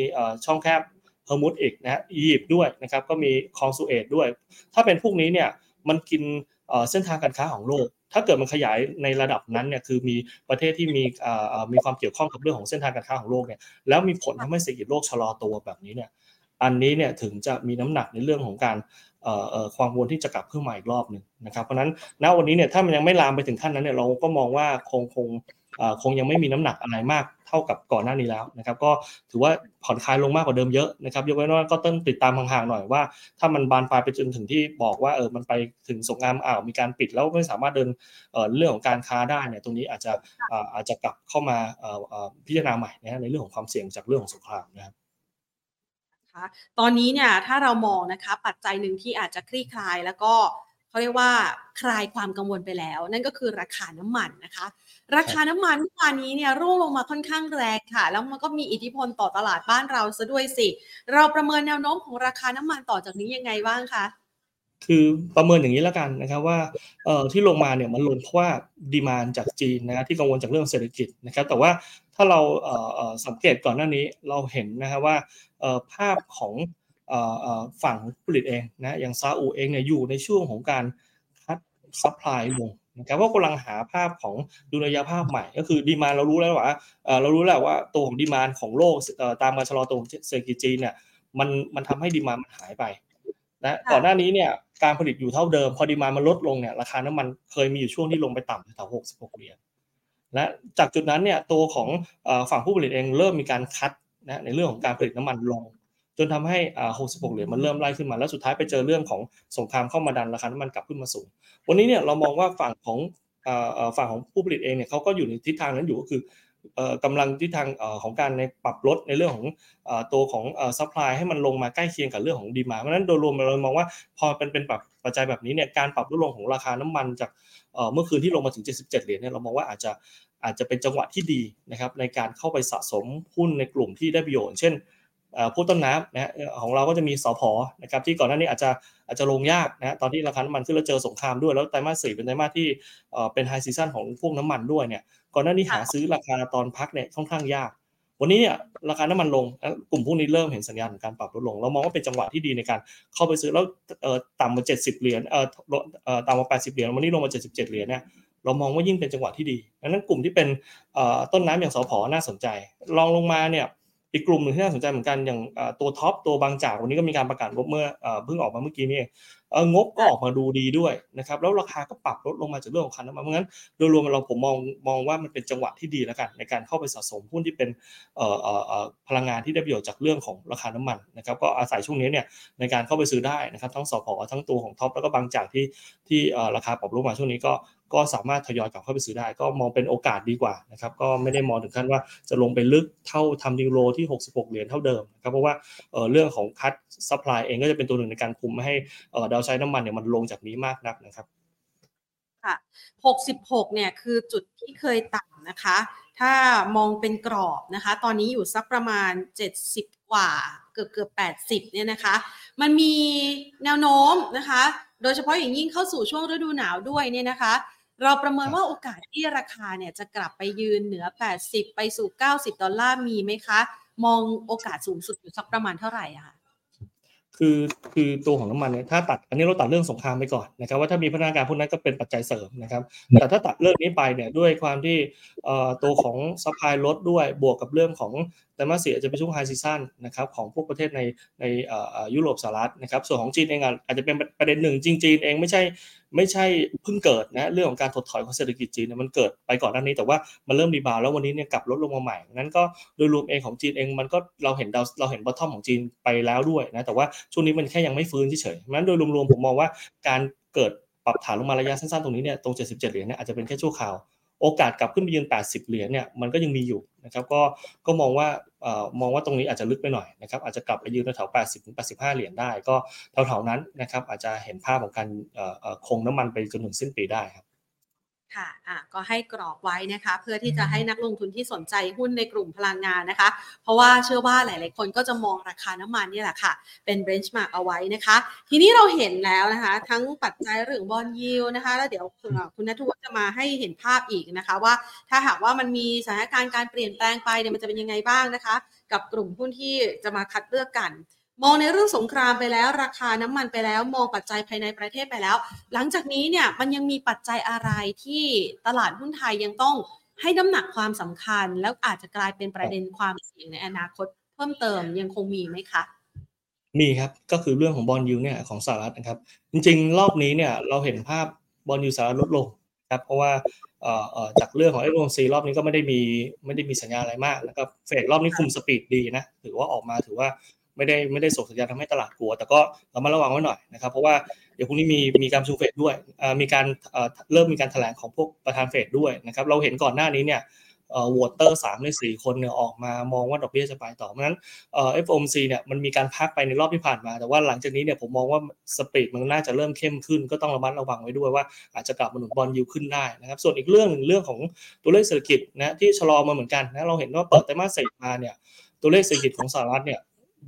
ช่องแคบฮอร์มุซอีกนะอียิปต์ด้วยนะครับก็มีคลองสุเอซด้วย ถ้าเป็นพวกนี้เนี่ยมันกินเส้นทางการค้าของโลก ถ้าเกิดมันขยายในระดับนั้นเนี่ยคือมีประเทศที่มีมีความเกี่ยวข้องกับเรื่องของเส้นทางการค้าของโลกเนี่ยแล้วมีผลทำให้เศรษฐกิจโลกชะลอตัวแบบนี้เนี่ย อันนี้เนี่ยถึงจะมีน้ำหนักในเรื่องของการความวนที่จะกลับขึ้นมาอีกรอบหนึ่งนะครับเพราะนั้นณวันนี้เนี่ยถ้ามันยังไม่ลามไปถึงขั้นนั้นเนี่ยเราก็มองว่าคงคงคงยังไม่มีน้ำหนักอะไรมากเท่ากับก่อนหน้านี้แล้วนะครับก็ถือว่าผ่อนคลายลงมากกว่าเดิมเยอะนะครับยกเว้นว่าก็ต้องติดตามห่างๆหน่อยว่า ถ้ามันบานปลายไปจนถึงที่บอกว่าเออมันไปถึงสงครามอ่าวมีการปิดแล้วไม่สามารถเดินเรื่องของการค้าได้เนี่ยตรงนี้อาจจะอาจจะกลับเข้ามาพิจารณาใหม่นะในเรื่องของความเสี่ยงจากเรื่องของสงครามนะครับ ตอนนี้เนี่ยถ้าเรามองนะคะปัจจัยหนึ่งที่อาจจะคลี่คลายแล้วก็เขาเรียกว่าคลายความกังวลไปแล้ว นั่นก็คือราคาน้ำมันนะคะ ราคาน้ำมันเมื่อวานนี้เนี่ยร่วงลงมาค่อนข้างแรงค่ะ แล้วมันก็มีอิทธิพลต่อตลาดบ้านเราซะด้วยสิ เราประเมินแนวโน้มของราคาน้ำมันต่อจากนี้ยังไงบ้างคะคือประเมินอย่างนี้แล้วกันนะครับว่าที่ลงมาเนี่ยมันลงเพราะว่าดีมานจากจีนนะที่กังวลจากเรื่องเศรษฐกิจนะครับแต่ว่า ถ้าเราเอ่อสังเกตก่อนหน้านี้เราเห็นนะครับว่าเอ่อภาพของฝั่งผลิตเองนะอย่างซาอุเองเนี่ยอยู่ในช่วงของการ cut supply ลงนะครับว่ากำลังหาภาพของดุลยภาพใหม่ก็คือ demand เรารู้แล้วว่าเรารู้แล้วว่าตัวของ demand ของโลกตามการชะลอตัวเศรษฐกิจจีนเนี่ยมันมันทำให้ demand มันหายไปนะก่อนหน้านี้เนี่ยการผลิตอยู่เท่าเดิม พอ demand มันลดลงเนี่ยราคาน้ำมันเคยมีอยู่ช่วงที่ลงไปต่ำแถวหกสิบหกเหรียญ และจากจุดนั้นเนี่ยตัวของฝั่งผู้ผลิตเองเริ่มมีการ cut นะในเรื่องของการผลิตน้ำมันลง จนทำให้ 66 เหรียญมันเริ่มไล่ขึ้นมา แล้วสุดท้ายไปเจอเรื่องของสงครามเข้ามาดันราคาน้ำมันกลับขึ้นมาสูง วันนี้เนี่ยเรามองว่าฝั่งของฝั่งของผู้ผลิตเองเนี่ยเขาก็อยู่ในทิศทางนั้นอยู่ก็คือกำลังทิศทางของการในปรับลดในเรื่องของตัวของ supply ให้มันลงมาใกล้เคียงกับเรื่องของ demand เพราะฉะนั้นโดยรวมเรามองว่าพอเป็นเป็นปรับปัจจัยแบบนี้เนี่ยการปรับลดลงของราคาน้ำมันจากเมื่อคืนที่ลงมาถึง 77 เหรียญเนี่ยเรามองว่าอาจจะ อาจจะเป็นจังหวะที่ดีนะครับในการเข้าไปสะสมหุ้นในกลุ่มที่ได้ประโยชน์ เช่นผู้ต้นน้ำนะของเราก็จะมีสพนะครับที่ก่อนหน้านี้อาจจะอาจจะลงยากนะตอนที่ราคาน้ำมันขึ้นแล้วเจอสงครามด้วย แล้วไตรมาสสี่เป็นไตรมาสที่เป็นไฮซีซันของพวกน้ำมันด้วยเนี่ยก่อนหน้านี้หาซื้อราคาตอนพักเนี่ยค่อนข้างยาก วันนี้เนี่ยราคาน้ำมันลงกลุ่มพวกนี้เริ่มเห็นสัญญาณของการปรับลดลง เรามองว่าเป็นจังหวะที่ดีในการเข้าไปซื้อแล้วต่ำมา70เหรียญเออต่ำมา80เหรียญวันนี้ลงมา77เหรียญเนี่ย เรามองว่ายิ่งเป็นจังหวะที่ดีดังนั้นกลุ่มที่เป็นต้นน้ำอย่างสพน่าสนใจลองลงมาเนี่ยอีกกลุ่มหนึ่งที่น่าสนใจเหมือนกันอย่างตัวท็อปตัวบางจากวันนี้ก็มีการประกาศงบเมื่อเพิ่งออกมาเมื่อกี้นี่งบก็ออกมาดูดีด้วยนะครับแล้วราคาก็ปรับลดลงมาจากเรื่องของคันน้ำมันเพราะงั้นโดยรวมเราผมมองมองว่ามันเป็นจังหวะที่ดีแล้วกัน ในการเข้าไปสะสมหุ้นที่เป็นพลังงานที่ได้ประโยชน์จากเรื่องของราคาน้ำมันนะครับก็อาศัยช่วงนี้เนี่ยในการเข้าไปซื้อได้นะครับทั้งสผ.ทั้งตัวของ TOP แล้วก็บางจากที่ที่ราคาปรับลงมาช่วงนี้ก็ ก็สามารถทยอยกลับเข้าไปซื้อได้ ก็มองเป็นโอกาสดีกว่านะครับก็ไม่ได้มองถึงขั้นว่าจะลงไปลึกเท่าทำ new low ที่ 66 เหรียญเท่าเดิมนะครับเพราะว่าเรื่องของ cut supply เองก็จะเป็นตัวหนึ่งในการคุมไม่ให้ downside น้ำมันเนี่ยมันลงจากนี้มากนักนะครับค่ะ66 เนี่ยคือจุดที่เคยต่ำนะคะ ถ้ามองเป็นกรอบนะคะ ตอนนี้อยู่สักประมาณ 70 กว่า เกือบเกือบ80 เนี่ยนะคะ มันมีแนวโน้มนะคะ โดยเฉพาะอย่างยิ่งเข้าสู่ช่วงฤดูหนาวด้วยเนี่ยนะคะ เราประเมินว่าโอกาสที่ราคาเนี่ยจะกลับไปยืนเหนือ 80 ไปสู่ 90 ดอลลาร์มีไหมคะ มองโอกาสสูงสุดอยู่สักประมาณเท่าไหร่อะคะคือคือตัวของน้ำมันเนี่ยถ้าตัดอันนี้เราตัดเรื่องสงครามไปก่อนนะครับว่าถ้ามีพัฒนาการพวกนั้นก็เป็นปัจจัยเสริมนะครับแต่ถ้าตัดเรื่องนี้ไปเนี่ยด้วยความที่ตัวของ supply ลดด้วยบวกกับเรื่องของไตรมาสสี่จะเป็นช่วง high season นะครับของพวกประเทศในในยุโรปสหรัฐนะครับส่วนของจีนเองอาจจะเป็นประเด็นหนึ่งจริงๆเองไม่ใช่ ไม่ใช่เพิ่งเกิดนะเรื่องของการถดถอยของเศรษฐกิจจีนมันเกิดไปก่อนหน้านี้แต่ว่ามันเริ่ม rebound แล้ววันนี้เนี่ยกลับลดลงมาใหม่นั้นก็โดยรวมเองของจีนเองมันก็เราเห็นเราเราเห็น bottom ของจีนไปแล้วด้วยนะแต่ว่าช่วงนี้มันแค่ยังไม่ฟื้นเฉยๆนั้นโดยรวมๆผมมองว่าการเกิดปรับฐานลงมาระยะสั้นๆตรงนี้เนี่ยตรง 77 เหรียญเนี่ยอาจจะเป็นแค่ชั่วคราว โอกาสกลับขึ้นไปยืน 80 เหรียญเนี่ยมันก็ยังมีอยู่นะครับก็ก็มองว่ามองว่าตรงนี้อาจจะลึกไปหน่อยนะครับอาจจะกลับไปยืนแถว80ถึง85 เหรียญได้ ก็แถวๆนั้นนะครับอาจจะเห็นภาพของการคงน้ำมันไปจนถึงสิ้นปีได้ครับ ค่ะอะ ก็ให้กรอบไว้นะคะ เพื่อที่จะให้นักลงทุนที่สนใจหุ้นในกลุ่มพลังงานนะคะ เพราะว่าเชื่อว่าหลาย ๆ คนก็จะมองราคาน้ำมันนี่แหละค่ะ เป็นเบรนช์มาร์กเอาไว้นะคะ ทีนี้เราเห็นแล้วนะคะ ทั้งปัจจัยเรื่องบอลยิวนะคะ แล้วเดี๋ยวคุณนัทวัฒน์จะมาให้เห็นภาพอีกนะคะ ว่าถ้าหากว่ามันมีสถานการณ์การเปลี่ยนแปลงไปเนี่ยมันจะเป็นยังไงบ้างนะคะ กับกลุ่มหุ้นที่จะมาคัดเลือกกัน มองในเรื่องสงครามไปแล้ว ราคาน้ำมันไปแล้ว มองปัจจัยภายในประเทศไปแล้ว หลังจากนี้เนี่ยมันยังมีปัจจัยอะไรที่ตลาดหุ้นไทยยังต้องให้น้ำหนักความสำคัญ แล้วอาจจะกลายเป็นประเด็นความเสี่ยงในอนาคตเพิ่มเติมยังคงมีไหมคะมีครับก็คือเรื่องของ bond yield เนี่ยของสหรัฐนะครับ จริงๆ รอบนี้เนี่ยเราเห็นภาพ bond yield สหรัฐลดลงครับเพราะว่าจากเรื่องของ FOMC รอบนี้ก็ไม่ได้มีไม่ได้มีสัญญาอะไรมากนะครับเฟดรอบนี้คุม speech ดีนะถือว่าออกมาถือว่า ไม่ได้ไม่ได้ส่งสัญญาณทำให้ตลาดกลัว แต่ก็เรามาระวังไว้หน่อยนะครับ เพราะว่าเดี๋ยวพรุ่งนี้มีมีประชุมเฟดด้วยมีการเริ่มมีการแถลงของพวกประธานเฟดด้วยนะครับเราเห็นก่อนหน้านี้เนี่ยvoter สามในสี่คนเนี่ยออกมามองว่าดอกเบี้ยจะไปต่อเพราะนั้น FOMC เนี่ยมันมีการพักไปในรอบที่ผ่านมา แต่ว่าหลังจากนี้เนี่ยผมมองว่า speech มันน่าจะเริ่มเข้มขึ้น ก็ต้องระมัดระวังไว้ด้วยว่าอาจจะกลับมาหนุน bond yield ขึ้นได้นะครับ ส่วนอีกเรื่องหนึ่งเรื่องของตัวเลขเศรษฐกิจนะที่ชะลอมาเหมือนกันนะเราเห็นว่าเปิดไตรมาสสี่มาเนี่ยตัวเลขเศรษฐกิจของสหรัฐเนี่ย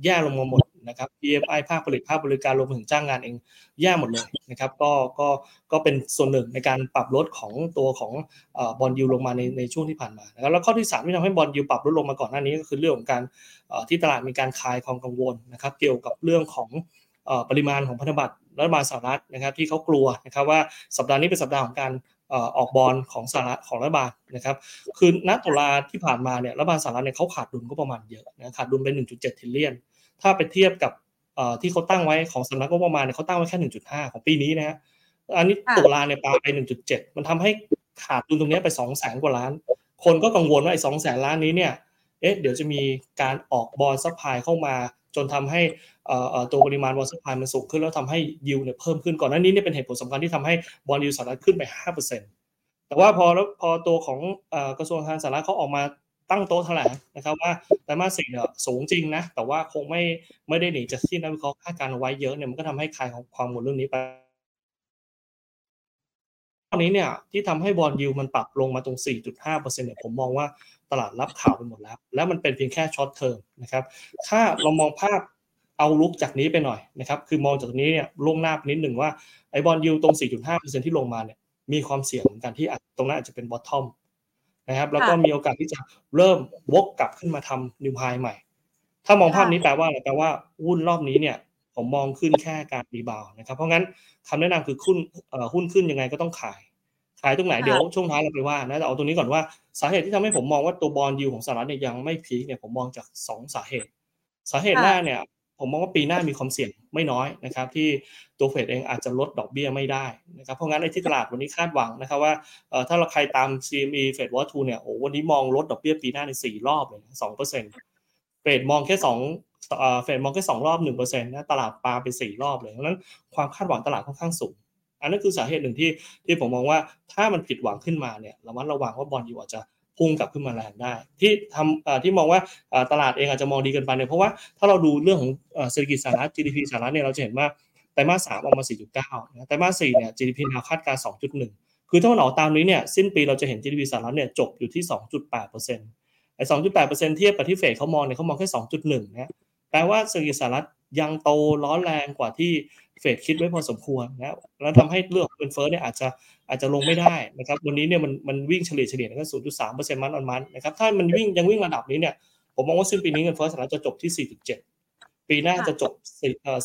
แย่ลงมาหมดนะครับ PMI ภาคผลิตภาคบริการรวมถึงจ้างงานเองแย่หมดเลยนะครับ ก็ก็ก็เป็นส่วนหนึ่งในการปรับลดของตัวของ bond yield ลงมาในในช่วงที่ผ่านมานะครับแล้วข้อที่3ที่ทำให้ bond yield ปรับลดลงมาก่อนหน้านี้ก็คือเรื่องของการที่ตลาดมีการคลายความกังวลนะครับ เกี่ยวกับเรื่องของปริมาณของพันธบัตรรัฐบาลสหรัฐนะครับที่เขากลัวนะครับว่าสัปดาห์นี้เป็นสัปดาห์ของการ ออกบอลของสหรัฐของรัฐบาลนะครับคือณตุลาที่ผ่านมาเนี่ยรัฐบาลสหรัฐเนี่ยเขาขาดดุลก็ประมาณเยอะนะขาดดุลไป 1.7 trillion ถ้าไปเทียบกับที่เขาตั้งไว้ของสำนักงบประมาณเนี่ยเขาตั้งไว้แค่ 1.5 ของปีนี้นะฮะอันนี้ตุลาเนี่ยปาไป 1.7 มันทำให้ขาดดุลตรงนี้ไป2แสนกว่าล้าน คนก็กังวลว่าไอ้สองแสนล้านนี้เนี่ยเอ๊ะเดี๋ยวจะมีการออก bond supply เข้ามาจนทำให้ ตัวปริมาณ bond supply มันสูงขึ้นแล้วทำให้ยิวเนี่ยเพิ่มขึ้นก่อนหน้านี้เนี่ยเป็นเหตุผลสำคัญที่ทำให้ bond yield สหรัฐขึ้นไป 5%แต่ว่าพอแล้วพอตัวของกระทรวงการคลังสหรัฐเขาออกมาตั้งโต๊ะแถลงนะครับว่าไตรมาสสี่เนี่ยสูงจริงนะ แต่ว่าคงไม่ไม่ได้หนีจากที่นักวิเคราะห์คาดการณ์ไว้เยอะเนี่ยมันก็ทำให้คลายของความหมดเรื่องนี้ไปตอนนี้เนี่ยที่ทำให้บอลยูมันปรับลงมาตรง 4.5%เนี่ยผมมองว่าตลาดรับข่าวไปหมดแล้ว แล้วมันเป็นเพียงแค่ช็อตเทอมนะครับถ้าเรามองภาพ เอาลุกจากนี้ไปหน่อยนะครับ คือมองจากนี้เนี่ยล่วงหน้าไปนิดหนึ่งว่าไอ้บอลยูตรง 4.5%ที่ลงมาเนี่ยมีความเสี่ยงเหมือนกันที่ตรงนั้นอาจจะเป็น bottom นะครับ แล้วก็มีโอกาสที่จะเริ่มวกกลับขึ้นมาทำ new high ใหม่ ถ้ามองภาพนี้แปลว่าอะไรแปลว่าหุ้นรอบนี้เนี่ยผมมองขึ้นแค่การ rebound นะครับ เพราะงั้นคำแนะนำคือหุ้นหุ้นขึ้นยังไงก็ต้องขาย ขายตรงไหนเดี๋ยวช่วงท้ายเราไปว่านะแต่เอาตรงนี้ก่อนว่าสาเหตุที่ทำให้ผมมองว่าตัว bond yield ของสหรัฐเนี่ยยังไม่ peak เนี่ยผมมองจาก 2 สาเหตุ สาเหตุแรกเนี่ย ผมมองว่าปีหน้ามีความเสี่ยงไม่น้อยนะครับที่ตัวเฟดเองอาจจะลดดอกเบี้ยไม่ได้นะครับเพราะงั้นในที่ตลาดวันนี้คาดหวังนะครับว่าถ้าเราใครตาม CME FedWatch Tool เนี่ยโอ้วันนี้มองลดดอกเบี้ยปีหน้าในสี่รอบเลยสองเปอร์เซ็นต์เฟดมองแค่สองเฟดมองแค่สองรอบหนึ่งเปอร์เซ็นต์นะตลาดปาไปสี่รอบเลยเพราะนั้นความคาดหวังตลาดค่อนข้างสูง อันนั้นคือสาเหตุหนึ่งที่ที่ผมมองว่าถ้ามันผิดหวังขึ้นมาเนี่ยระมัดระวังว่า bond yield อาจจะ พุ่งกลับขึ้นมาแรงได้ ที่ทำที่มองว่าตลาดเองอาจจะมองดีเกินไปเนี่ยเพราะว่าถ้าเราดูเรื่องของเศรษฐกิจสหรัฐ GDP สหรัฐเนี่ยเราจะเห็นว่าไตรมาสสามออกมา 4.9ไตรมาสสี่เนี่ย GDP แนวคาดการณ์2.1 คือถ้ามันออกตามนี้เนี่ยสิ้นปีเราจะเห็น GDP สหรัฐเนี่ยจบอยู่ที่ 2.8%ไอ้2.8%เทียบกับที่เฟดเขามองเนี่ยเขามองแค่ 2.1นะแปลว่าเศรษฐกิจสหรัฐ ยังโตร้อนแรงกว่าที่เฟดคิดไว้พอสมควรนะแล้วทำให้เรื่องเงินเฟ้อเนี่ยอาจจะอาจจะลงไม่ได้นะครับวันนี้เนี่ยมันมันวิ่งเฉลี่ยเฉลี่ยก็ศูนย์จุดสามเปอร์เซ็นต์มันออนมันนะครับถ้ามันวิ่งยังวิ่งระดับนี้เนี่ยผมมองว่าสิ้นปีนี้เงินเฟ้อสหรัฐจะจบที่สี่จุดเจ็ดปีหน้าจะจบ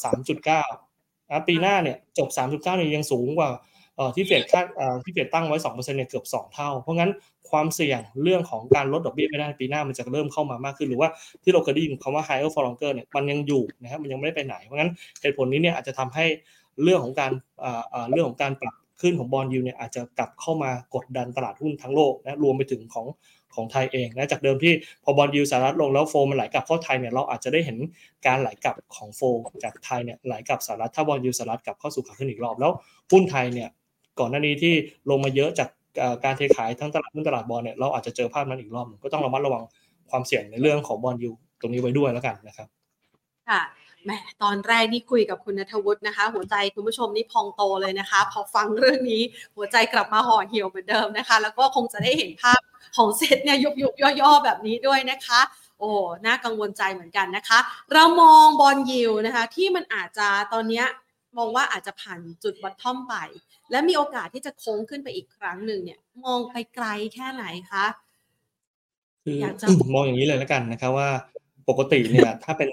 สามจุดเก้าปีหน้าเนี่ยจบสามจุดเก้าเนี่ยยังสูงกว่าที่เฟดคาดที่เฟดตั้งไว้สองเปอร์เซ็นต์เนี่ยเกือบสองเท่า เพราะงั้น ความเสี่ยงเรื่องของการลดดอกเบี้ยไม่ได้ปีหน้ามันจะเริ่มเข้ามามากขึ้น หรือว่าที่เราเคยได้ยินคำว่า higher for longer เนี่ยมันยังอยู่นะครับมันยังไม่ได้ไปไหน เพราะงั้นเหตุผลนี้เนี่ยอาจจะทำให้เรื่องของการเรื่องของการปรับขึ้นของบอลยูเนี่ยอาจจะกลับเข้ามากดดันตลาดหุ้นทั้งโลกนะรวมไปถึงของของไทยเองนะจากเดิมที่พอ bond yield สหรัฐลงแล้ว flow มันไหลกลับเข้าไทยเนี่ยเราอาจจะได้เห็นการไหลกลับของ flow จากไทยเนี่ยไหลกลับสหรัฐถ้า bond yield สหรัฐกลับเข้าสู่ขาขึ้นอีกรอบแล้วหุ้นไทยเนี่ยก่อนหน้านี้ที่ลงมาเยอะจาก การเทขายทั้งตลาดหุ้นตลาดบอลเนี่ยเราอาจจะเจอภาพนั้นอีกรอบก็ต้องระมัดระวังความเสี่ยงในเรื่องของ bond yield ตรงนี้ไว้ด้วยแล้วกันนะครับค่ะแหมตอนแรกนี่คุยกับคุณนทวุฒินะคะ หัวใจคุณผู้ชมนี่พองโตเลยนะคะ พอฟังเรื่องนี้หัวใจกลับมาห่อเหี่ยวเหมือนเดิมนะคะ แล้วก็คงจะได้เห็นภาพของเซตเนี่ยยุบยุบย่อๆ แบบนี้ด้วยนะคะ โอ้น่ากังวลใจเหมือนกันนะคะ เรามองบอลยิวนะคะ ที่มันอาจจะตอนนี้มองว่าอาจจะผ่านจุดวัดท่อมไป และมีโอกาสที่จะโค้งขึ้นไปอีกครั้งหนึ่งเนี่ย มองไปไกลแค่ไหนคะคืออยากจะมองอย่างนี้เลยแล้วกันนะครับว่าปกติเนี่ย ถ้าเป็น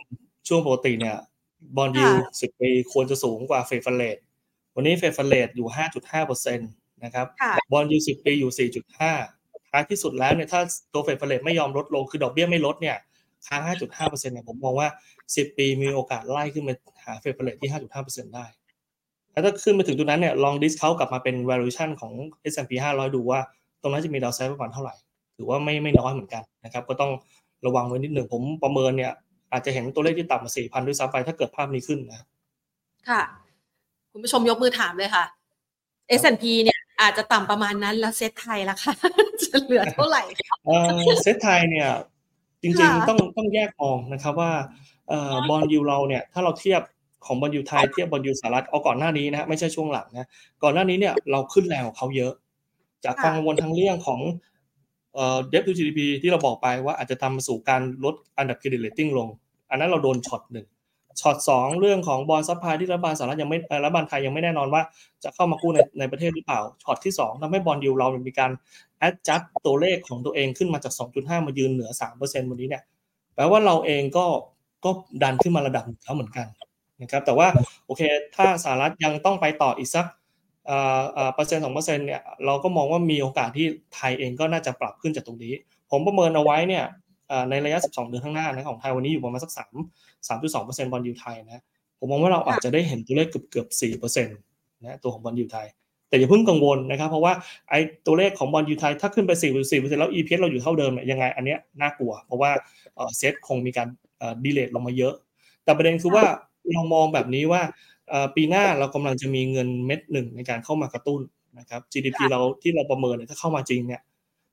ช่วงปกติเนี่ยบอลยูสิบปีควรจะสูงกว่า Fed rate วันนี้ Fed rate อยู่ห้าจุดห้าเปอร์เซ็นต์นะครับ bond yield สิบปีอยู่สี่จุดห้าท้ายที่สุดแล้วเนี่ยถ้าตัว Fed rate ไม่ยอมลดลงคือดอกเบี้ยไม่ลดเนี่ยค้างห้าจุดห้าเปอร์เซ็นต์เนี่ยผมมองว่าสิบปีมีโอกาสไล่ขึ้นมาหา Fed rate ที่ห้าจุดห้าเปอร์เซ็นต์ได้ แล้วถ้าขึ้นไปถึงตรงนั้นเนี่ยลอง discount กลับมาเป็น valuation ของ S&P 500 ดูว่าตรงนั้นจะมี downside ประมาณเท่าไหร่ ถือว่าไม่ไม่น้อยเหมือนกันนะครับ ก็ต้องระวังไว้นิดหนึ่งผมประเมินเนี่ย อาจจะเห็นตัวเลขที่ต่ำกว่าสี่พันด้วยซ้ำไปถ้าเกิดภาพนี้ขึ้นนะ ค่ะ คุณผู้ชมยกมือถามเลยค่ะ S&P เนี่ยอาจจะต่ำประมาณนั้นแล้วเซตไทยล่ะคะจะเหลือเท่าไหร่เซตไทยเนี่ยจริงๆต้องต้องแยกมองนะครับว่า bond yield เราเนี่ยถ้าเราเทียบ ของ bond yield ไทยเทียบ bond yield สหรัฐเอาก่อนหน้านี้นะไม่ใช่ช่วงหลังนะก่อนหน้านี้เนี่ยเราขึ้นแรงกว่าเขาเยอะ จากกังวลทางเรื่องของเอ่อ debt to GDP ที่เราบอกไปว่าอาจจะทำมาสู่การลดอันดับ credit rating ลง อันนั้นเราโดนช็อตหนึ่งช็อตสองเรื่องของ bond supply ที่รัฐบาลสหรัฐยังไม่รัฐบาลไทยยังไม่แน่นอนว่าจะเข้ามากู้ในในประเทศหรือเปล่าช็อตที่สองทำให้ bond yield เรามีการ adjust ตัวเลขของตัวเองขึ้นมาจาก 2.5 มายืนเหนือ3%วันนี้เนี่ยแปลว่าเราเองก็ก็ดันขึ้นมาระดับเขาเหมือนกัน นะครับแต่ว่าโอเคถ้าสหรัฐยังต้องไปต่ออีกสักเปอร์เซ็นต์สองเปอร์เซ็นต์เนี่ยเราก็มองว่ามีโอกาสที่ไทยเองก็น่าจะปรับขึ้นจากตรงนี้ ผมประเมินเอาไว้เนี่ยในระยะ 12 เดือนข้างหน้านะของไทยวันนี้อยู่ประมาณสัก 3 3.2เปอร์เซ็นต์ bond yield ไทยนะผมมองว่าเราอาจจะได้เห็นตัวเลขเกือบเกือบ4เปอร์เซ็นต์นะตัวของ bond yield ไทยแต่อย่าเพิ่งกังวลนะครับ เพราะว่าไอ้ตัวเลขของ bond yield ไทยถ้าขึ้นไป 4 4เปอร์เซ็นต์แล้ว EPS เราอยู่เท่าเดิมเนี่ยยังไงอันเนี้ยน่ากลัว เพราะว่าเซตคงมีการดีเลทลงมาเยอะ แต่ประเด็นคือว่า เรามองแบบนี้ว่าปีหน้าเรากำลังจะมีเงินเม็ดหนึ่งในการเข้ามากระตุ้นนะครับ GDP เราที่เราประเมินเนี่ยถ้าเข้ามาจริงเนี่ย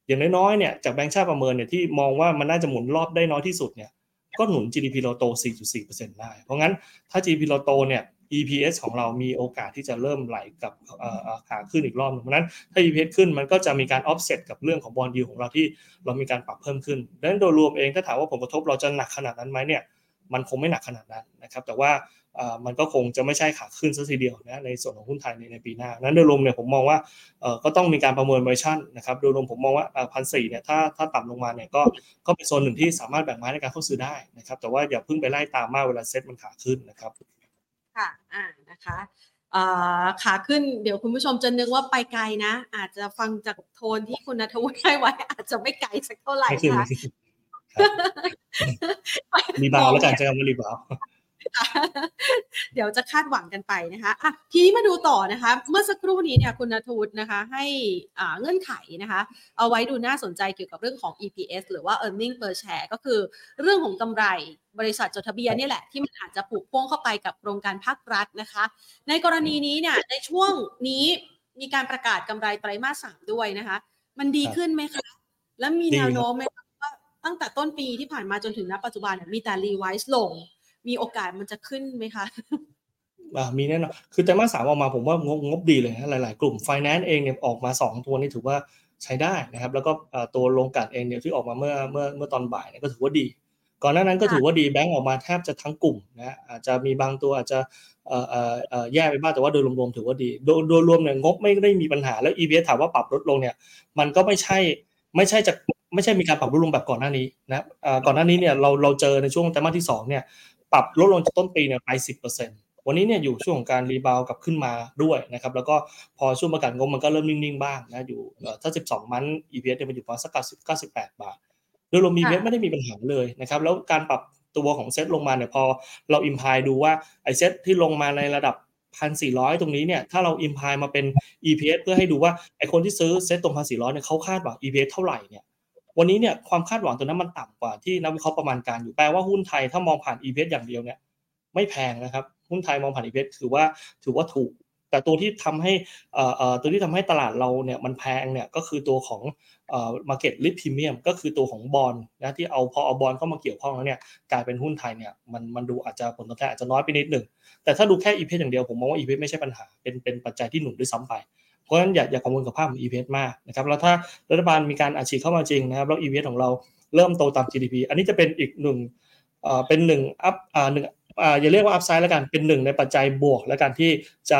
อย่างน้อยๆเนี่ยจากแบงก์ชาติประเมินเนี่ยที่มองว่ามันน่าจะหมุนรอบได้น้อยที่สุดเนี่ยก็หนุน GDP เราโต 4.4%ได้ เพราะงั้นถ้า GDP เราโตเนี่ย EPS ของเรามีโอกาสที่จะเริ่มไหลกับขาขึ้นอีกรอบนึงเพราะนั้นถ้า EPS ขึ้นมันก็จะมีการ offset กับเรื่องของบอลยูของเราที่เรามีการปรับเพิ่มขึ้นดังนั้นโดยรวมเองถ้าถามว่าผลกระทบเราจะหนักขนาดนั้นไหมเนี่ย มันคงไม่หนักขนาดนั้นนะครับ แต่ว่ามันก็คงจะไม่ใช่ขาขึ้นซะทีเดียวนะในส่วนของหุ้นไทยในในปีหน้า นั้นโดยรวมเนี่ยผมมองว่าก็ต้องมีการประเมินเวอร์ชันนะครับโดยรวมผมมองว่าพันสี่เนี่ยถ้าถ้าต่ำลงมาเนี่ยก็ก็เป็นโซนหนึ่งที่สามารถแบ่งไม้ในการเข้าซื้อได้นะครับแต่ว่าอย่าเพิ่งไปไล่ตามมากเวลาเซ็ตมันขาขึ้นนะครับค่ะอ่านะคะขาขึ้นเดี๋ยวคุณผู้ชมจะนึกว่าไปไกลนะ อาจจะฟังจากโทนที่คุณนัทวุฒิให้ไว้ อาจจะไม่ไกลสักเท่าไหร่ค่ะ รีบาวแล้วกันจะมารีบาวเดี๋ยวจะคาดหวังกันไปนะคะอะทีนี้มาดูต่อนะคะ เมื่อสักครู่นี้เนี่ยคุณนทวุฒินะคะ ให้อ่าเงื่อนไขนะคะ เอาไว้ดูน่าสนใจเกี่ยวกับเรื่องของ EPS หรือว่า earning per share ก็คือเรื่องของกำไรบริษัทจดทะเบียนนี่แหละ ที่มันอาจจะผูกพ่วงเข้าไปกับโครงการภาครัฐนะคะ ในกรณีนี้เนี่ยในช่วงนี้มีการประกาศกำไรไตรมาสสามด้วยนะคะ มันดีขึ้นไหมคะ แล้วมีแนวโน้มไหมว่า ตั้งแต่ต้นปีที่ผ่านมาจนถึงณปัจจุบันมีแต่ revise ลง มีโอกาสมันจะขึ้นไหมคะมีแน่นอนคือไตรมาสสามออกมาผมว่างบงบดีเลยนะหลาย ๆ กลุ่มไฟแนนซ์เองเนี่ยออกมา 2 ตัวนี้ถือว่าใช้ได้นะครับ แล้วก็ตัวโรงกลั่นเองเนี่ยที่ออกมาเมื่อเมื่อเมื่อตอนบ่ายเนี่ยก็ถือว่าดี ก่อนหน้านั้นก็ถือว่าดีแบงก์ออกมาแทบจะทั้งกลุ่มนะอาจจะมีบางตัวอาจจะแย่ไปบ้างแต่ว่าโดยรวมๆถือว่าดี โดยโดยรวมเนี่ยงบไม่ได้มีปัญหาแล้ว EPS ถามว่าปรับลดลงเนี่ยมันก็ไม่ใช่ไม่ใช่จะ ไม่ใช่มีการปรับลดลงแบบก่อนหน้านี้นะก่อนหน้านี้เนี่ยเราเราเจอในช่วงไตรมาสที่2เนี่ยปรับลดลงจากต้นปีเนี่ยไป 10%วันนี้เนี่ยอยู่ช่วงของการ rebound กลับขึ้นมาด้วยนะครับแล้วก็พอช่วงประกาศงบมันก็เริ่มนิ่งๆบ้างนะอยู่ถ้า 12 month EPS เนี่ยมันอยู่ประมาณสัก98 บาทโดยรวม EPS ไม่ได้มีปัญหาเลยนะครับแล้วการปรับตัวของเซ็ตลงมาเนี่ยพอเรา imply ดูว่าไอเซ็ตที่ลงมาในระดับ1,400 ตรงนี้เนี่ยถ้าเราอิมพายมาเป็น EPS เพื่อให้ดูว่าไอคนที่ซื้อเซ็ตตรง1,400เนี่ยเขาคาดหวัง EPS เท่าไหร่เนี่ย วันนี้เนี่ยความคาดหวังตัวนั้นมันต่ำกว่าที่นักวิเคราะห์ประมาณการอยู่แปลว่าหุ้นไทยถ้ามองผ่าน EPS อย่างเดียวเนี่ยไม่แพงนะครับหุ้นไทยมองผ่าน EPS ถือว่าถือว่าถูก แต่ตัวที่ทำให้อ่อเอ่อตัวที่ทำให้ตลาดเราเนี่ยมันแพงเนี่ยก็คือตัวของเอ่อ market risk premium ก็คือตัวของบอลนะที่เอาพอเอาบอลเข้ามาเกี่ยวข้องแล้วเนี่ยกลายเป็นหุ้นไทยเนี่ยมันมันดูอาจจะผลตอบแทนอาจจะน้อยไปนิดหนึ่งแต่ถ้าดูแค่ EPS อย่างเดียวผมมองว่า EPS ไม่ใช่ปัญหาเป็นเป็นปัจจัยที่หนุนด้วยซ้ำไป เพราะฉะนั้นอย่าอย่ากังวลกับภาพของ EPS มากนะครับแล้วถ้ารัฐบาลมีการอัดฉีดเข้ามาจริงนะครับแล้ว EPS ของเราเริ่มโตตาม GDP อันนี้จะเป็นอีกหนึ่งเป็นหนึ่งอัพอ่าหนึ่งอ่าอย่าเรียกว่าอัพไซด์แล้วกันเป็นหนึ่งในปัจจัยบวก แล้วกันที่จะ